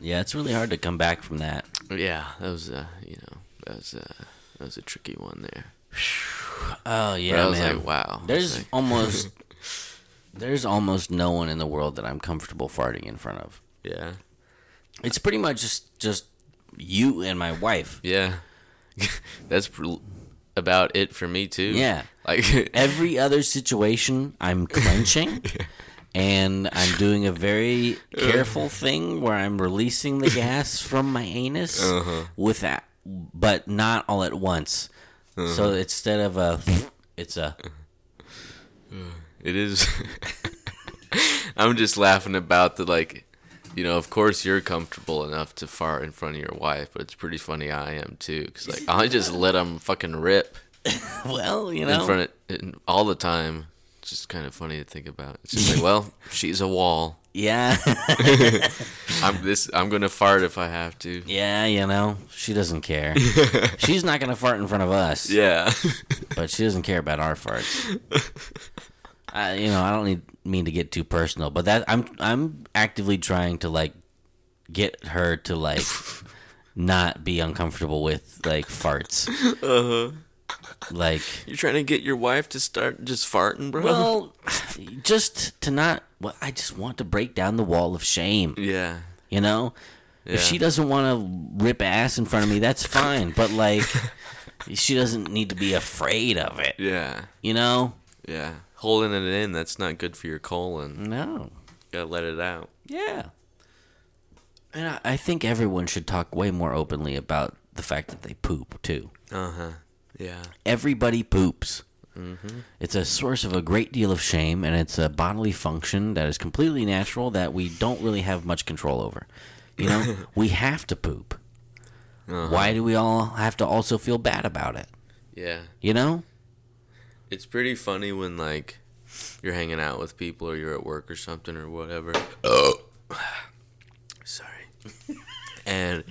Yeah, it's really hard to come back from that. Yeah, that was uh, you know, that was uh, that was a tricky one there. Oh yeah, I was man. like, wow. There's Like, almost there's almost no one in the world that I'm comfortable farting in front of. yeah, It's pretty much just just you and my wife. yeah. That's pr- about it for me too. Yeah. Like Every other situation, I'm clenching. And I'm doing a very careful thing where I'm releasing the gas from my anus Uh-huh. with that, but not all at once. Uh-huh. So instead of a, it's a, It is. I'm just laughing about the like, you know. Of course, you're comfortable enough to fart in front of your wife, but it's pretty funny I am too. Cause like I just let them fucking rip well, you know, in front of in, all the time. It's just kind of funny to think about. It's just like, well, she's a wall. yeah, I'm this. I'm gonna fart if I have to. yeah, you know, she doesn't care. She's not gonna fart in front of us, Yeah. but she doesn't care about our farts. I, you know, I don't need mean to get too personal, but that I'm I'm actively trying to like get her to like not be uncomfortable with like farts. Uh-huh. Like, You're trying to get your wife to start just farting, bro. well, just to not. Well, I just want to break down the wall of shame. yeah. You know, if she doesn't want to rip ass in front of me, that's fine. But like, she doesn't need to be afraid of it. Yeah. You know? Yeah. Holding it in, that's not good for your colon. No. Gotta let it out. Yeah. And I, I think everyone should talk way more openly about the fact that they poop too. Uh huh. Yeah. Everybody poops. Mm-hmm. It's a source of a great deal of shame, and it's a bodily function that is completely natural that we don't really have much control over. You know, we have to poop. Uh-huh. Why do we all have to also feel bad about it? Yeah. You know? It's pretty funny when like you're hanging out with people or you're at work or something or whatever. Oh. Sorry. and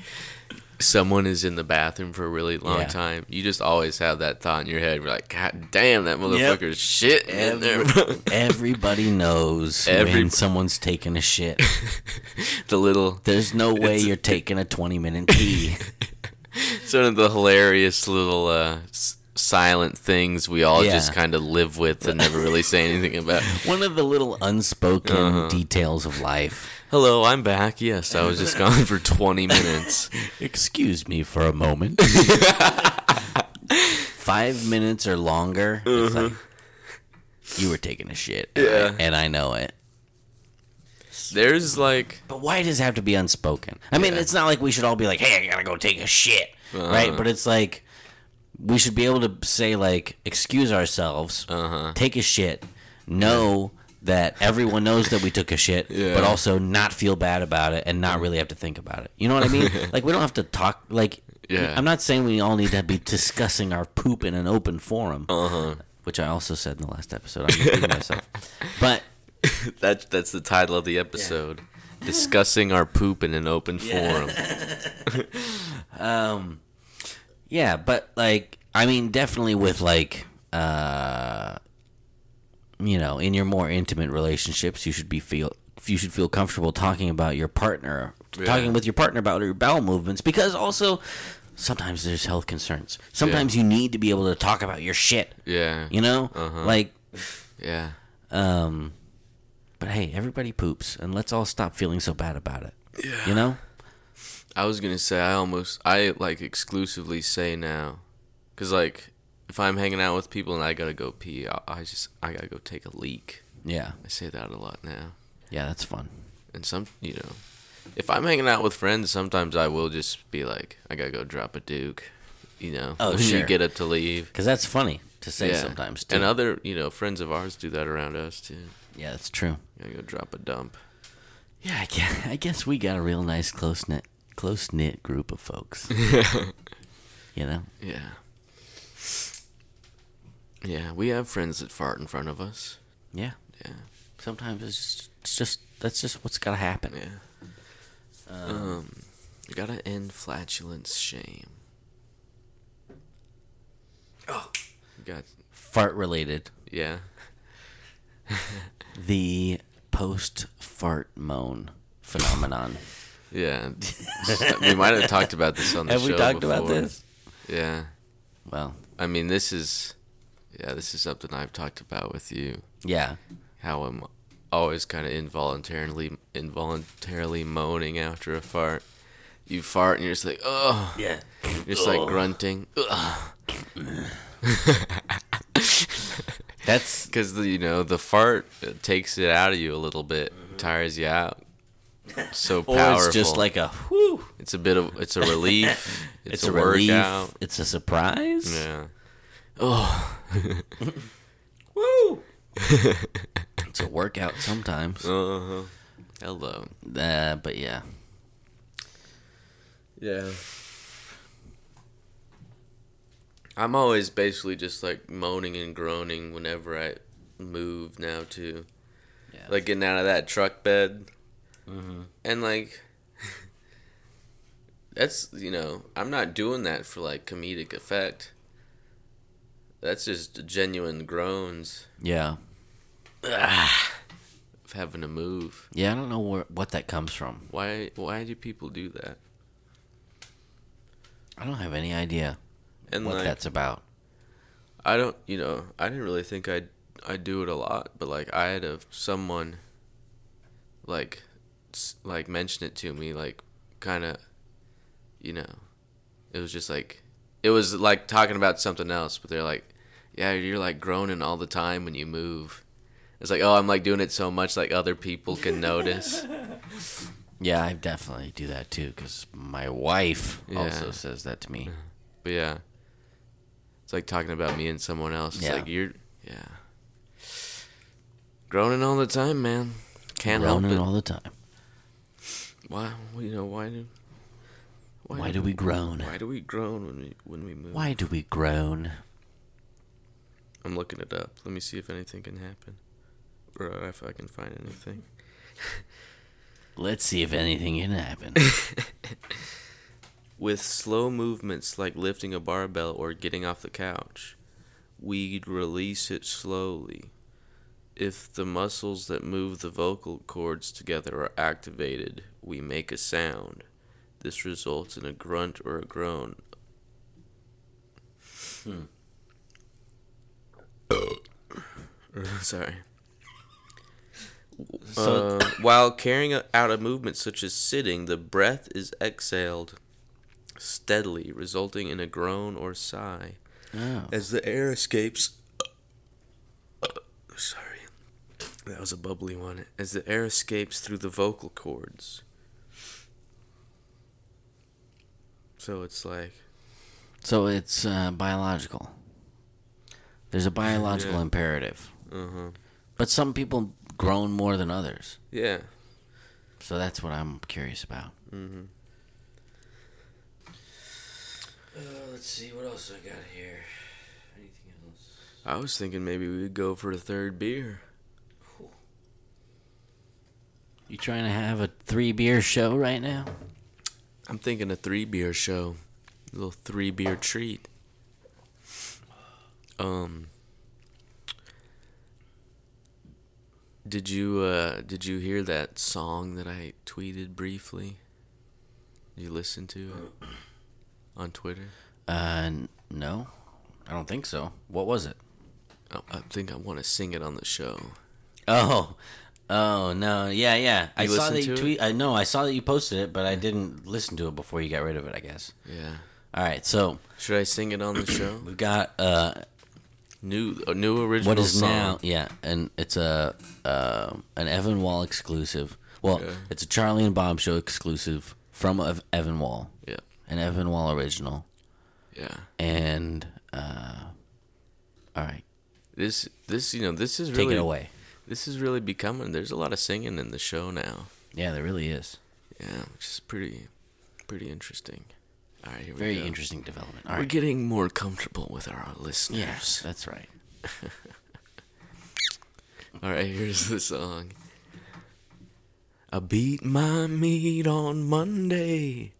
someone is in the bathroom for a really long Yeah. time. You just always have that thought in your head. You're like, God damn, that motherfucker's shit in there. Everybody knows Every- when someone's taking a shit. the little There's no way you're taking a 20 minute pee. sort of the hilarious little uh, s- silent things we all Yeah. just kind of live with and never really say anything about. One of the little unspoken Uh-huh. details of life. Hello, I'm back. Yes, I was just gone for 20 minutes. Excuse me for a moment. Five minutes or longer. It's like, you were taking a shit. and I- Yeah. And I know it. There's like, But why does it have to be unspoken? I mean, Yeah. it's not like we should all be like, hey, I gotta go take a shit. Right? But it's like, we should be able to say, like, excuse ourselves, uh-huh. take a shit, know that everyone knows that we took a shit, Yeah. but also not feel bad about it and not really have to think about it. You know what I mean? like, we don't have to talk, like, Yeah. I'm not saying we all need to be discussing our poop in an open forum, uh-huh. which I also said in the last episode. I'm repeating myself. But That, that's the title of the episode. Discussing our poop in an open forum. Um, yeah, but like, I mean, definitely with like, uh, you know, in your more intimate relationships, you should be feel you should feel comfortable talking about your partner, Yeah. talking with your partner about your bowel movements, because also sometimes there's health concerns. Sometimes you need to be able to talk about your shit. Yeah. You know, Uh-huh. like, Yeah. um, but hey, everybody poops, and let's all stop feeling so bad about it. Yeah. You know. I was gonna say I almost I like exclusively say now, cause like if I'm hanging out with people and I gotta go pee, I, I just I gotta go take a leak. Yeah. I say that a lot now, Yeah, that's fun. and some you know, if I'm hanging out with friends, sometimes I will just be like I gotta go drop a duke, you know. Oh, when sure. you get up to leave. Because that's funny to say yeah. sometimes too. And other you know friends of ours do that around us too. yeah, that's true. Gotta go drop a dump. Yeah, I guess, I guess we got a real nice close knit close knit group of folks. you know. Yeah. Yeah, we have friends that fart in front of us. Yeah. Yeah. Sometimes it's just, it's just that's just what's got to happen. Yeah. Um, you gotta end flatulence shame. Oh. Got Fart related. yeah. The post fart moan phenomenon. Yeah, we might have talked about this on the Have show. we talked about this? Yeah, Well, I mean, this is, yeah, this is something I've talked about with you. yeah. How I'm always kind of involuntarily, involuntarily moaning after a fart. You fart and you're just like, oh, Yeah. you're just like grunting, That's because you know the fart uh, takes it out of you a little bit, tires you out. So powerful. or it's just like a whew. it's a bit of it's a relief. It's, It's, a, a, relief. workout. It's a surprise. Yeah. Oh. Woo! it's a workout sometimes. Uh huh. Hello. Uh, but yeah. Yeah. I'm always basically just like moaning and groaning whenever I move now too. Yeah. Like getting out of that truck bed Mm-hmm. and like that's you know I'm not doing that for like comedic effect. That's just genuine groans Yeah. Ah, of having to move. Yeah, I don't know where, what that comes from. Why why do people do that? I don't have any idea And what like that's about. I don't, you know, I didn't really think I'd I do it a lot, but like I had a someone like like mention it to me like kind of you know, it was just like it was like talking about something else, but they're like, yeah, you're like groaning all the time when you move. It's like, oh, I'm like doing it so much like other people can notice. Yeah, I definitely do that too because my wife also says that to me. Uh-huh. But yeah. It's like talking about me and someone else. It's Yeah. like you're yeah. Groaning all the time, man. Can't Groaning help it. all the time. Why you know, why do Why do we groan? why do we groan when we when we move? Why do we groan? I'm looking it up. Let me see if anything can happen. Or if I can find anything. Let's see if anything can happen. With slow movements like lifting a barbell or getting off the couch, we'd release it slowly. If the muscles that move the vocal cords together are activated, we make a sound. This results in a grunt or a groan. Hmm. Sorry. So- Uh, while carrying out a movement such as sitting, the breath is exhaled steadily, resulting in a groan or sigh. oh. As the air escapes. sorry. That was a bubbly one. As the air escapes through the vocal cords. So it's like. So it's uh, biological. There's a biological Yeah. imperative. Uh huh. But some people groan more than others. Yeah. So that's what I'm curious about. Mm-hmm. Uh, let's see what else I got here. Anything else? I was thinking maybe we'd go for a third beer. You trying to have a three beer show right now? I'm thinking a three beer show. A little three beer treat. Um Did you uh did you hear that song that I tweeted briefly? You listened to it on Twitter? Uh, n- no, I don't think so. What was it? I, I think I want to sing it on the show. Oh, oh no, yeah, yeah. I saw that you to it? tweet. I know I saw that you posted it, but I didn't listen to it before you got rid of it. I guess. Yeah. All right, so Should I sing it on the show? we've got uh, New a new original what is song. now, yeah, and it's a uh, an Evan Wall exclusive. Well, Yeah. it's a Charlie and Bob show exclusive from Ev- Evan Wall, Yeah. an Evan Wall original, Yeah. and uh, all right, This this you know this is really take it away. this is really becoming. There's a lot of singing in the show now. Yeah, there really is Yeah, which is pretty pretty interesting. All right, very go. interesting development. All We're right, getting more comfortable with our listeners. yes, that's right. All right, here's the song. I beat my meat on Monday.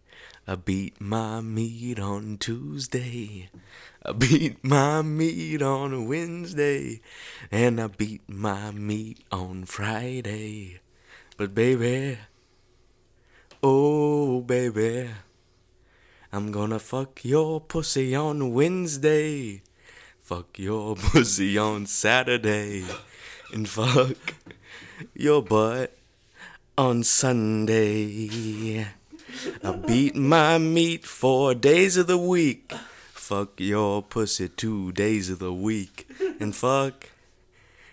I beat my meat on Tuesday. I beat my meat on Wednesday. And I beat my meat on Friday. But baby, Oh, baby. I'm gonna fuck your pussy on Wednesday. Fuck your pussy on Saturday. And fuck your butt on Sunday. I beat my meat four days of the week. Fuck your pussy two days of the week. And fuck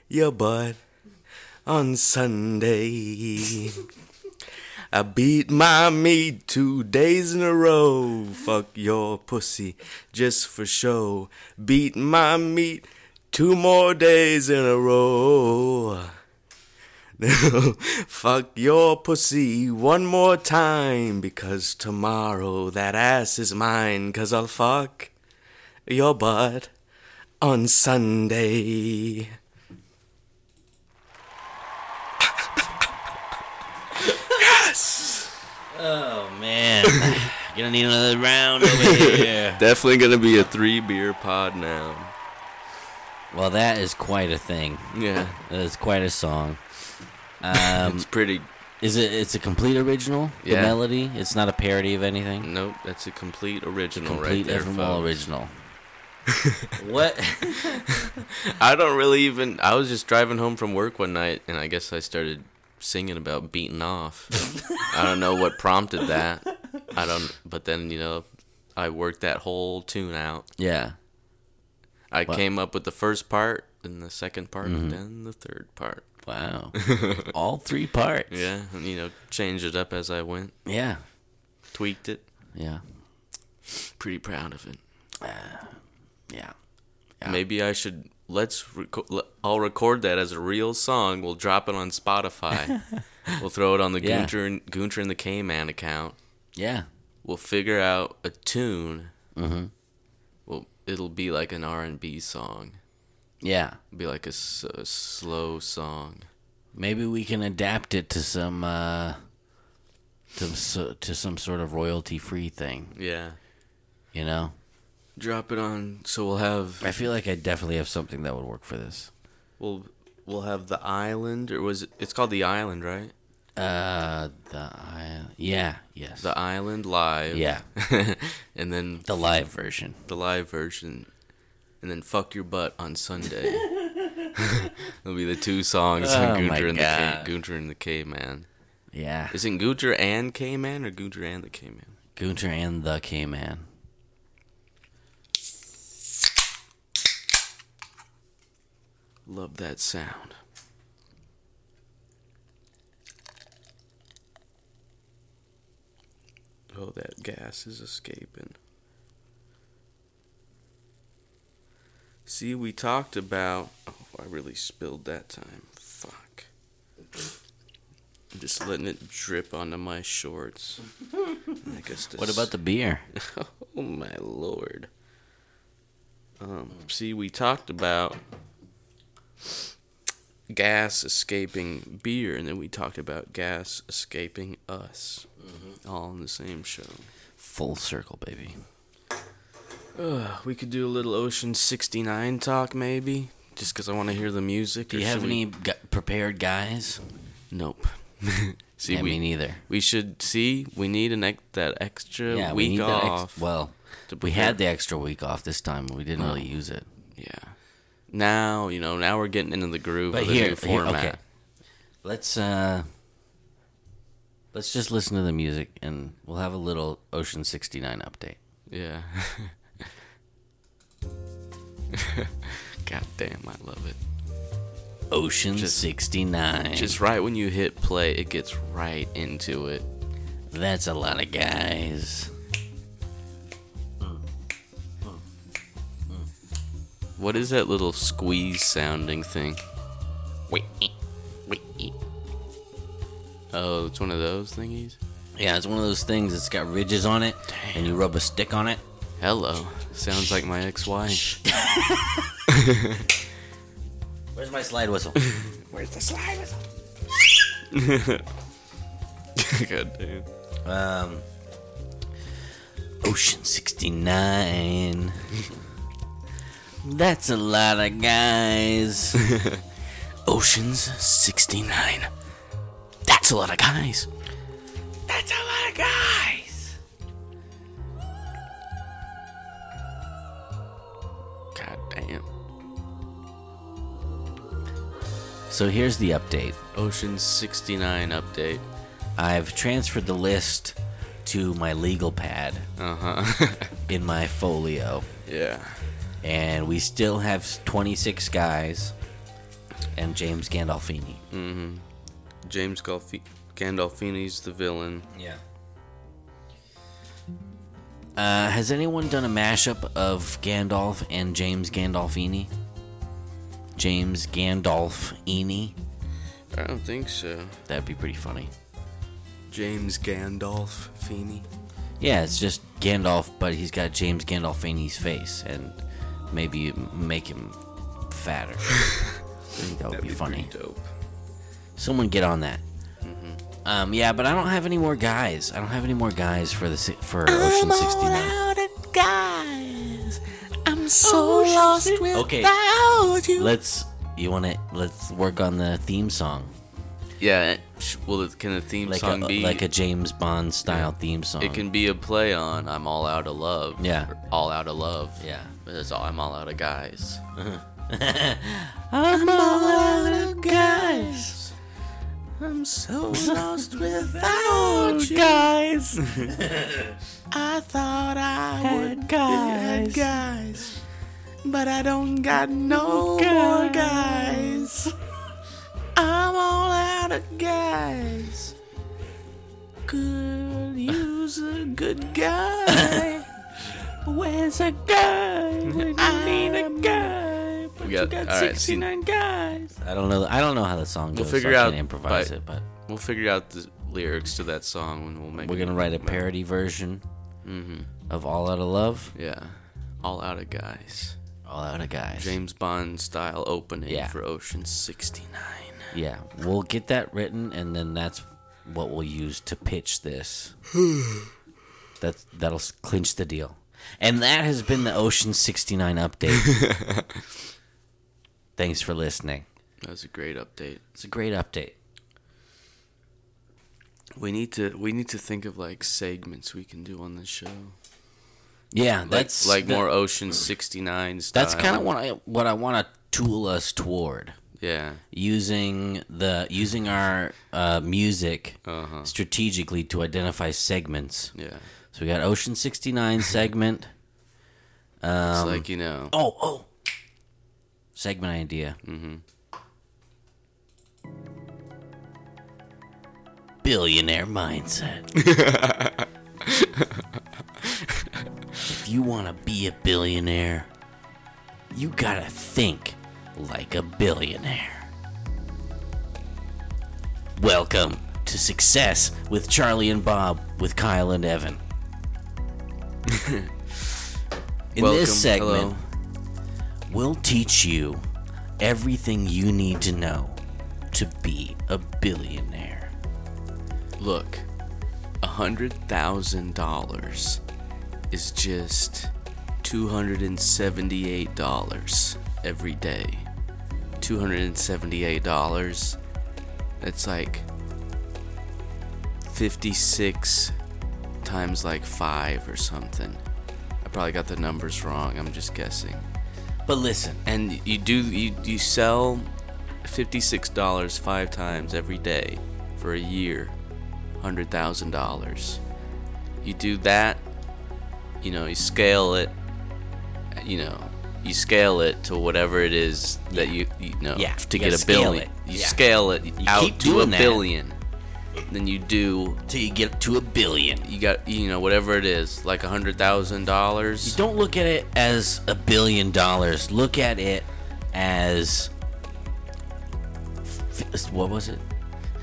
your butt on Sunday. I beat my meat two days in a row. Fuck your pussy just for show. Beat my meat two more days in a row. Fuck your pussy one more time because tomorrow that ass is mine. Cause I'll fuck your butt on Sunday. Oh man, gonna need another round over here. Definitely gonna be a three beer pod now. well, that is quite a thing. Yeah, That is quite a song. Um, it's pretty. is it? It's a complete original. The Yeah. melody. It's not a parody of anything. Nope, that's a complete original Complete right there, original. what? I don't really even. I was just driving home from work one night, and I guess I started singing about beating off. I don't know what prompted that. I don't. But then you know, I worked that whole tune out. yeah. I Wow. came up with the first part, and the second part, Mm-hmm. and then the third part. Wow. All three parts. Yeah, and you know, changed it up as I went, Yeah. tweaked it. Yeah. Pretty proud of it. Yeah. Yeah. Maybe I should let's le- I'll record that as a real song. We'll drop it on Spotify. we'll throw it on the Yeah. Gunter and Gunter and the K-Man account. Yeah. We'll figure out a tune. Mm-hmm. Well, it'll be like an R&B song. Yeah. It'll be like a, slow song. Maybe we can adapt it to some uh to so, to some sort of royalty free thing, Yeah. you know? Drop it on so we'll have I feel like I definitely have something that would work for this. we'll we'll have the island or was it, it's called the island, right? Uh the island. yeah, yes. The island live. Yeah. and then the live version. the live version, and then "Fuck Your Butt" on Sunday. It'll be the two songs Oh on my Gunter and the K, God. Gunter and the K Man. Yeah. Is it Gunter and K Man or Gunter and the K Man? Gunter and the K-Man. Love that sound. Oh, that gas is escaping. See, we talked about. Oh, I really spilled that time. Fuck. I'm just letting it drip onto my shorts. I guess What about the beer? Oh my lord. Um, see, we talked about gas escaping beer, and then we talked about gas escaping us, all in the same show. Full circle, baby. Uh, we could do a little Ocean 69 talk, maybe, just because I want to hear the music. Do you have we- any gu- prepared guys? Nope. see, yeah, we me neither. we should see. We need an ex- that extra Yeah, we week that. off. Ex- well, we had the extra week off this time. We didn't Oh. really use it. Yeah. Now, you know, now we're getting into the groove But of the here, new here, format. okay. Let's uh, let's just listen to the music, and we'll have a little Ocean sixty nine update. Yeah. God damn, I love it. Ocean Just- sixty nine. Just right when you hit play, it gets right into it. That's a lot of guys. What is that little squeeze sounding thing? Oh, it's one of those thingies? Yeah, it's one of those things that's got ridges on it, and you rub a stick on it. Hello. Sounds like my ex wife. Where's my slide whistle? Where's the slide whistle? God damn. Um, Ocean 69. That's a lot of guys. Oceans 69. That's a lot of guys. That's a lot my guys. God damn. So here's the update. Ocean 69 update. I've transferred the list to my legal pad Uh huh. in my folio, yeah. And we still have 26 guys and James Gandolfini. James Galfi- Gandolfini's the villain. Yeah. Uh, has anyone done a mashup of Gandalf and James Gandolfini? James Gandolfini? I don't think so. That'd be pretty funny. James Gandalf Feeney. Yeah, it's just Gandalf, but he's got James Gandolfini's face, and maybe make him fatter. I think that would be funny. Dope. Someone get on that. Um, yeah, but I don't have any more guys. I don't have any more guys for the si- for Ocean 69. guys. I'm so lost Okay. without you. Let's you want to let's work on the theme song. Yeah. Well, it- can the theme Like song a be like a James Bond style theme song. It can be a play on "I'm all out of love." Yeah. all out of love. Yeah. It's all I'm all out of guys. I'm all out of guys. I'm so lost Oh, guys. I thought I Had guys. guys, but I don't got no more guys. I'm all out of guys. Could use a good guy. Where's a guy? When you need a guy, but We got- you got all right, 69 guys. I don't know. I don't know how the song goes. We'll goes. figure so I out can't improvise by- it, but We'll figure out the lyrics to that song and we'll make. we're gonna write a parody version Mm-hmm. of "All Out of Love." Yeah, all out of guys. All out of guys. James Bond style opening Yeah. for Ocean 69. Yeah, we'll get that written, and then that's what we'll use to pitch this. That's that'll clinch the deal. And that has been the Ocean 69 update. Thanks for listening. That was a great update. It's a great update. We need to we need to think of like segments we can do on this show. Yeah, Like, that's like that- more Ocean 69 style. That's kind of what I what I want to tool us toward Yeah. using the using our uh, music Uh-huh. strategically to identify segments. Yeah. So we got Ocean 69 segment. It's Um, like, you know, Oh, oh. Segment idea. Mm-hmm. Billionaire mindset. if you want to be a billionaire, you gotta think like a billionaire. Welcome to Success with Charlie and Bob with Kyle and Evan. In welcome. this segment, Hello. We'll teach you everything you need to know to be a billionaire. Look, a hundred thousand dollars is just two hundred and seventy-eight dollars every day. Two hundred and seventy-eight dollars. That's like fifty-six times like five or something. I probably got the numbers wrong. I'm just guessing. But listen, And you do you you sell fifty-six dollars five times every day for a year, hundred thousand dollars. You do that, you know, you scale it, you know, you scale it to whatever it is that you you know Yeah, to you get a billion. You Yeah. scale it out to a that. billion. Then you do till you get to a billion. you got you know whatever it is like a hundred thousand dollars. Don't look at it as a billion dollars. Look at it as what was it?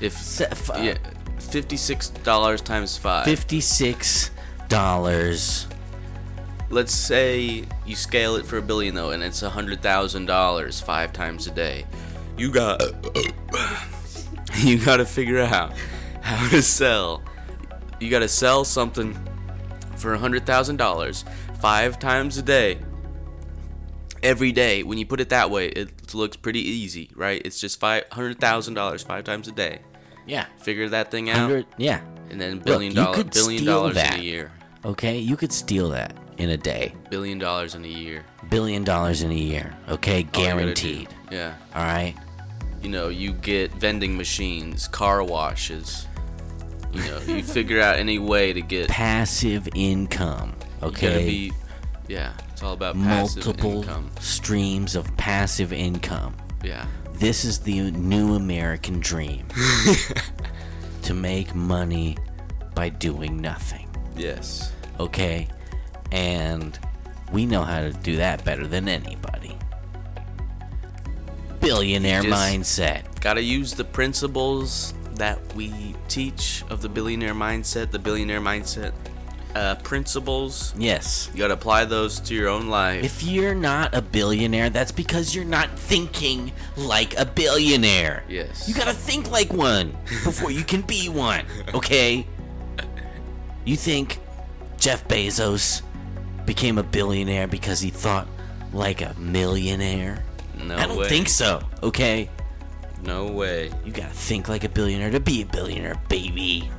If uh, yeah, fifty-six dollars times five. Fifty-six dollars. Let's say you scale it for a billion though and it's a hundred thousand dollars five times a day you got you got to figure out how to sell you got to sell something for a hundred thousand dollars five times a day every day when you put it that way it looks pretty easy right it's just five hundred thousand dollars five times a day Yeah. Figure that thing out, Yeah. and then billion you dollar billion dollars that. in a year. Okay. You could steal that in a day. Billion dollars in a year. Billion dollars in a year. Okay. Do- Guaranteed. Yeah. All right. You know, you get vending machines, car washes. You know, you figure out any way to get. Passive income. Okay. be. Yeah, it's all about passive Multiple streams of passive income. Yeah. This is the new American dream. to make money by doing nothing. Yes. Okay? And we know how to do that better than anybody. Billionaire mindset. Gotta use the principles that we teach of the billionaire mindset, the billionaire mindset uh, principles. Yes. You gotta apply those to your own life. If you're not a billionaire, that's because you're not thinking like a billionaire. Yes. You gotta think like one before you can be one, okay? You think Jeff Bezos became a billionaire because he thought like a millionaire? no I don't way. think so, okay? No way. You gotta think like a billionaire to be a billionaire, baby.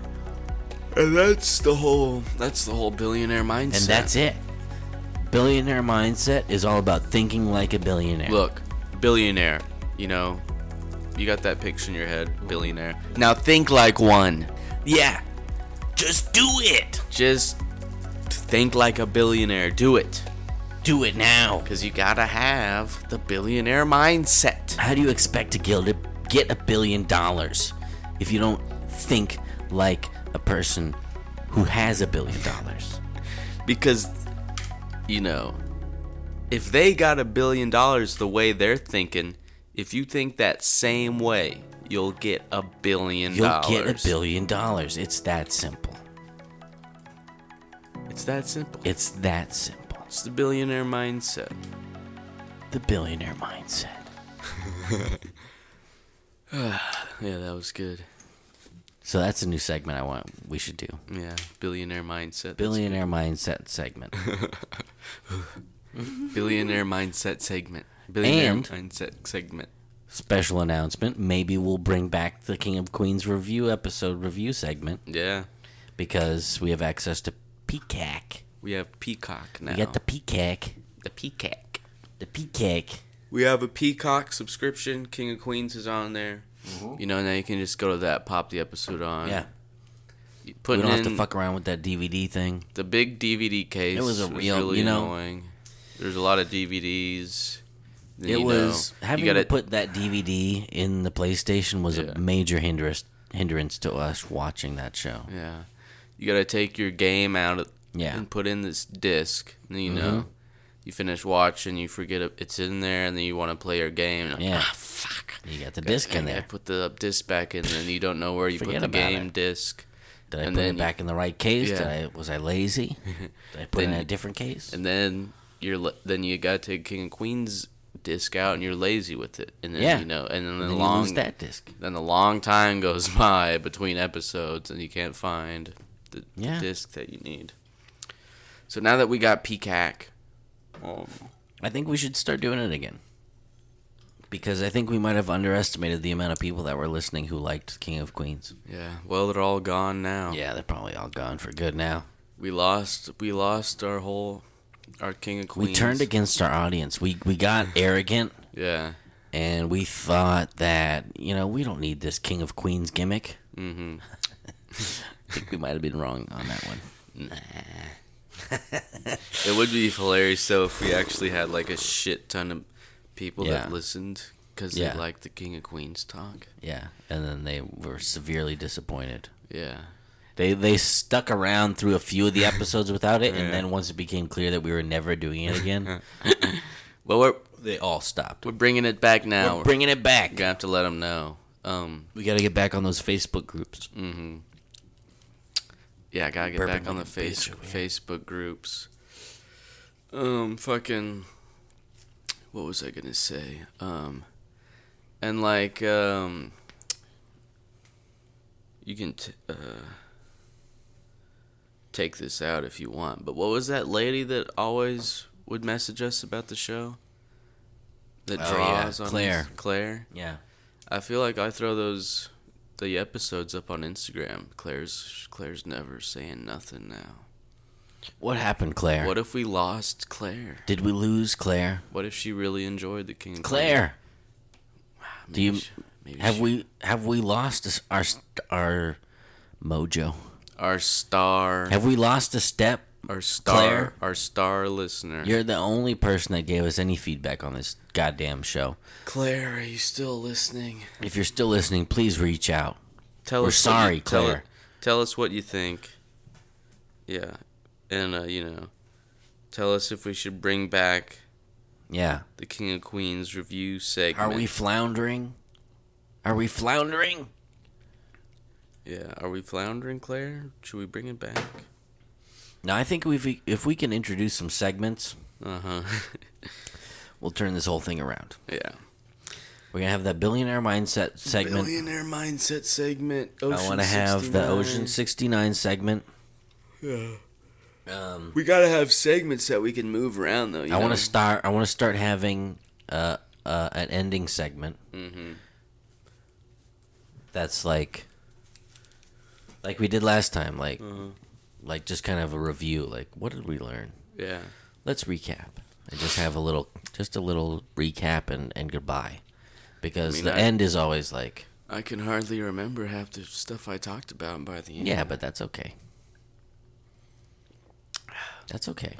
And that's the whole. That's the whole billionaire mindset. And that's it. Billionaire mindset is all about thinking like a billionaire. Look, billionaire. You know, you got that picture in your head, billionaire. Now think like one. yeah, just do it. Just think like a billionaire. Do it. Do it now. Because you gotta have the billionaire mindset. How do you expect to get a, billion dollars if you don't think like a person who has a billion dollars? Because, you know, if they got a billion dollars the way they're thinking, if you think that same way, you'll get a 1000000000 You'll dollars. get a billion dollars. It's that simple. It's that simple. It's that simple. It's the billionaire mindset. The billionaire mindset. Yeah, that was good. So that's a new segment I want we should do. Yeah, billionaire mindset. Billionaire mindset segment. billionaire mindset segment. Billionaire And- mindset segment. Special announcement, maybe we'll bring back the King of Queens review episode review segment Yeah, because we have access to Peacock. we have Peacock now. We got the Peacock. the Peacock. The Peacock. We have a Peacock subscription. King of Queens is on there. Mm-hmm. You know, now you can just go to that, pop the episode on. Yeah. You We Putting don't have to fuck around with that DVD thing. the big DVD case. It was a real- really you know- annoying. There's a lot of DVDs. It you was know, having gotta, to put that DVD in the PlayStation was Yeah. a major hindrance hindrance to us watching that show. Yeah, you gotta take your game out of, Yeah. Mm-hmm. and put in this disc. And then, you know, you finish watching, you forget it's in there, and then you want to play your game. and, Yeah. Ah, fuck. You got the disc in there. I put the disc back in, and then you don't know where you Forget put the game it. disc. Did I and put then it you- back in the right case? Did Yeah. I was I lazy? Did I put it in a different case? And then you're then you gotta take King and Queen's disc out, and you're lazy with it. And then Yeah. you know, and then And the then long you lose that disc. then a long time goes by between episodes, and you can't find the Yeah. disc that you need. So now that we got Peacock, um, I think we should start doing it again. Because I think we might have underestimated the amount of people that were listening who liked King of Queens. yeah, well they're all gone now. Yeah, they're probably all gone for good now. we lost we lost our whole our King of Queens. We turned against our audience. We we got arrogant Yeah. and we thought that, you know, we don't need this King of Queens gimmick. Mm-hmm. I think we might have been wrong on that one. Nah. It would be hilarious though if we actually had like a shit ton of people Yeah. that listened because Yeah. they liked the King of Queens talk. Yeah, and then they were severely disappointed. Yeah. They they stuck around through a few of the episodes without it, and Yeah. then once it became clear that we were never doing it again, Well, we're they all stopped. we're bringing it back now. We're bringing it back. Gonna have to let them know. Um. We got to get back on those Facebook groups. Mm-hmm. Yeah, I gotta get back on the face bitch. Facebook groups. Um, fucking. What was I gonna say? Um, and like, um, you can t- uh, take this out if you want. But what was that lady that always would message us about the show? That Oh, yeah, draws on Claire. us? Claire. Yeah. I feel like I throw those the episodes up on Instagram. Claire's Claire's never saying nothing now. What happened, Claire? What if we lost Claire? Did we lose Claire? What if she really enjoyed the King? Claire, Queens? do you she- maybe have she- we have we lost our our mojo? our star Have we lost a step? Our star Claire? our star listener? You're the only person that gave us any feedback on this goddamn show. Claire, are you still listening? If you're still listening, please reach out. Tell We're us. what sorry, you, tell, Claire. Tell us what you think. Yeah, and uh, you know, tell us if we should bring back Yeah. the King of Queens review segment. Are we floundering? Are we floundering? Yeah, are we floundering, Claire? Should we bring it back? Now I think we if we can introduce some segments, Uh huh. we'll turn this whole thing around. yeah. We're gonna have that billionaire mindset segment. Billionaire mindset segment. I want to have the Ocean 69 segment. Yeah. Um, We gotta have segments that we can move around, though. I want to start. I want to start having uh, uh, an ending segment. Mm-hmm. That's like, like we did last time. Like, Uh-huh. Like just kind of a review. Like, what did we learn? Yeah. Let's recap and just have a little, just a little recap and and goodbye, because mean, the I- end is always like, I can hardly remember half the stuff I talked about by the end. yeah, but that's okay. That's okay.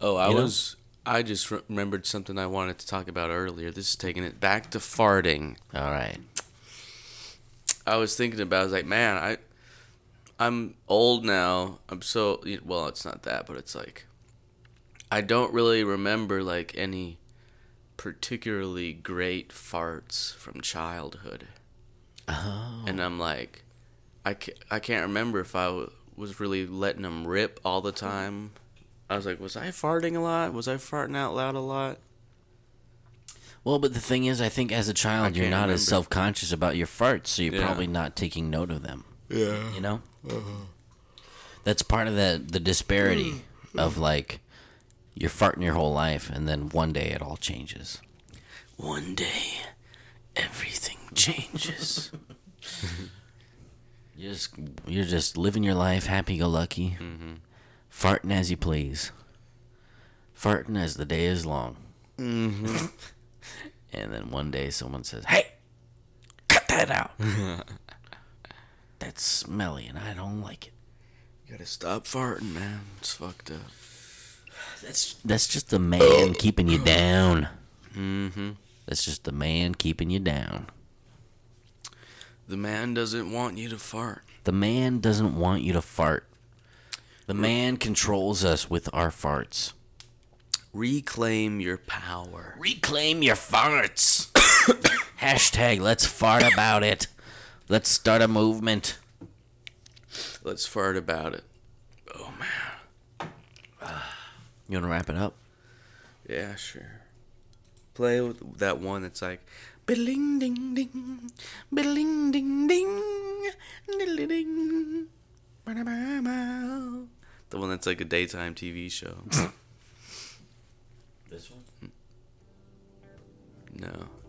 Oh, I You know? was. I just re- remembered something I wanted to talk about earlier. This is taking it back to farting. All right. I was thinking about. I was like, man, I, I'm old now. I'm so well. It's not that, but it's like, I don't really remember like any particularly great farts from childhood. Oh. And I'm like, I can't, I can't remember if I w- was really letting them rip all the time. I was like, was I farting a lot? Was I farting out loud a lot? Well, but the thing is, I think as a child, you're not as self conscious about your farts, so you're Yeah. probably not taking note of them. Yeah. You know, uh-huh. that's part of the the disparity mm. of like you're farting your whole life, and then one day it all changes. One day, everything changes. You're just you're just living your life, happy go lucky, mm-hmm. farting as you please, farting as the day is long. mm-hmm. And then one day someone says, "Hey, cut that out. That's smelly, and I don't like it." You gotta stop farting, man. It's fucked up. That's that's just the man keeping you down. Mm-hmm. That's just the man keeping you down. The man doesn't want you to fart. The man doesn't want you to fart. The man controls us with our farts. Reclaim your power. Reclaim your farts. Hashtag let's fart about it. Let's start a movement. Let's fart about it. Oh man. You want to wrap it up? Yeah, sure. Play with that one that's like, biddling ding ding, biddling ding ding, diddly ding. The one that's like a daytime TV show. This one? no.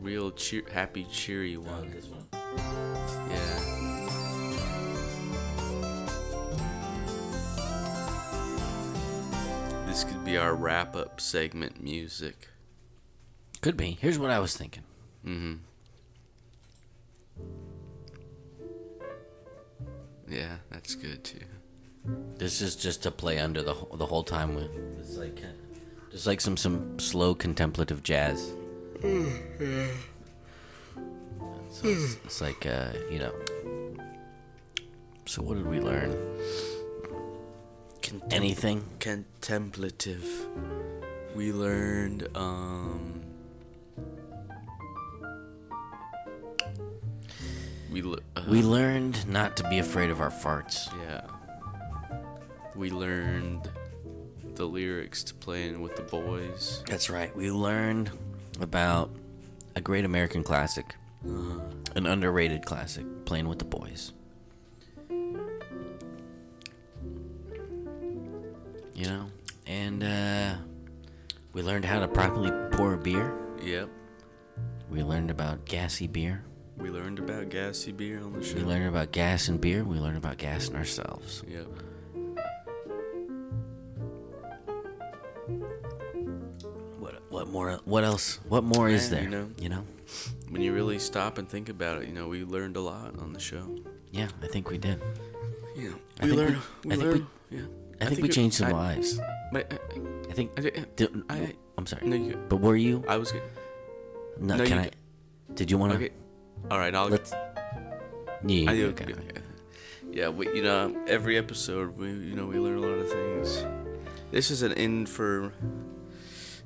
Real cheer, happy, cheery one. this one. Yeah. This could be our wrap up segment music. Could be. Here's what I was thinking. Mm-hmm. Yeah, that's good too. This is just to play under the the whole time with it's like uh, just like some some slow contemplative jazz. So it's, it's like uh, you know. So what did we learn? Contem- Anything? contemplative. We learned um we le- uh, We learned not to be afraid of our farts. yeah. We learned the lyrics to playing with the boys. That's right. We learned about a great American classic, an underrated classic, playing with the boys. You know, and uh, we learned how to properly pour a beer. Yep. We learned about gassy beer. We learned about gassy beer on the show. We learned about gas and beer. We learned about gas and ourselves. Yep. What more? What else? What more is there? you know. You know? When you really stop and think about it, you know, we learned a lot on the show. Yeah, I think we did. Yeah. I We think we- learned. I We think we- learned. Yeah. I, think, we it- changed some I- lives. But uh, I think. I, I, I- I'm sorry. no, you. But were you? I was good. No, no, can I? Did you want to? Okay. All right. I'll. Let's. Yeah, I, okay. okay. okay. Yeah. We, you know, every episode, we you know we learn a lot of things. This is an infor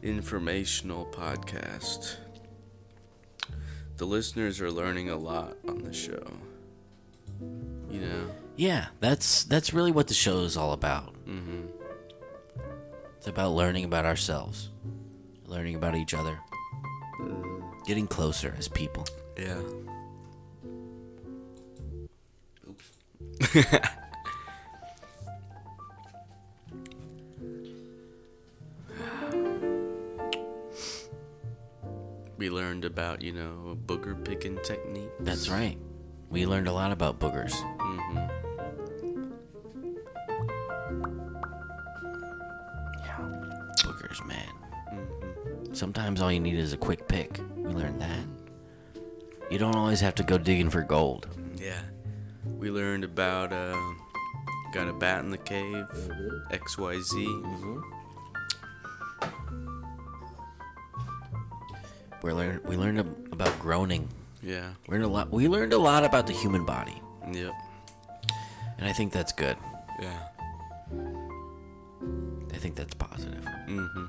informational podcast. The listeners are learning a lot on the show. You know. Yeah, that's that's really what the show is all about. Mm-hmm. It's about learning about ourselves, learning about each other, getting closer as people. Yeah. we learned about, you know, booger picking technique. That's right. We learned a lot about boogers. Mm-hmm. Yeah, boogers, man. Mm-hmm. Sometimes all you need is a quick pick. We learned that. You don't always have to go digging for gold. Yeah. We learned about, uh, got a bat in the cave, XYZ. We learned we learned about groaning. Yeah. We learned a lot. We learned a lot about the human body, Yep. and I think that's good. Yeah. I think that's positive. Mm-hmm.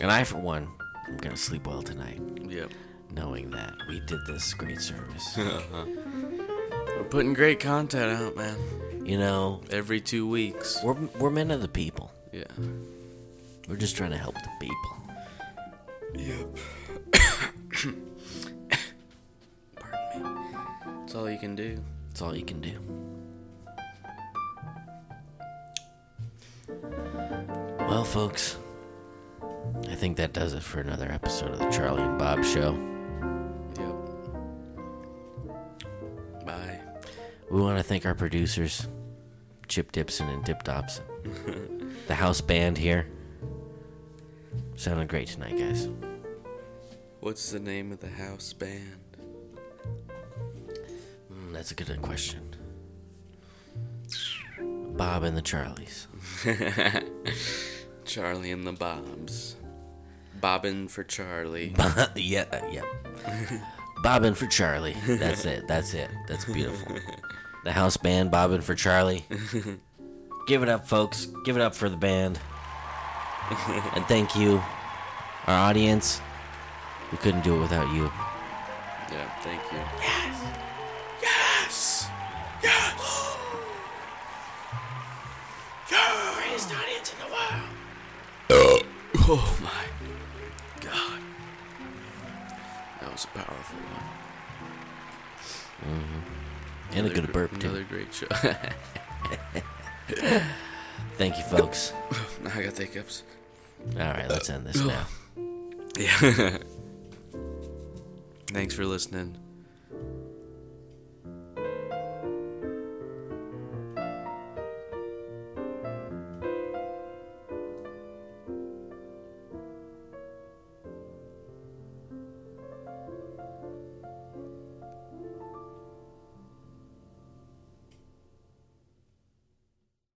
And I, for one, I'm gonna sleep well tonight, Yep. knowing that we did this great service. We're putting great content out, man. you know, Every two weeks. we're we're men of the people. Yeah. We're just trying to help the people. Yep. Pardon me. That's all you can do. That's all you can do. Well, folks, I think that does it for another episode of the Charlie and Bob Show. Yep. Bye. We want to thank our producers, Chip Dipson and Dip Dobson. the house band here. Sounded great tonight, guys. What's the name of the house band? Mm, that's a good question. Bob and the Charlies. Charlie and the Bobs. Bobbin for Charlie. yeah, uh, yeah. Bobbin for Charlie. That's it. That's it. That's beautiful. The house band, Bobbin for Charlie. Give it up, folks. Give it up for the band. and thank you, our audience. We couldn't do it without you. Yeah, thank you. Yes! Yes! You're the greatest audience in the world. Uh, oh my god. That was a powerful one. Mm-hmm. And a good gr- burp, too. Another great show. Thank you, folks. I got the hiccups. All right, let's end this now. Yeah. Thanks for listening.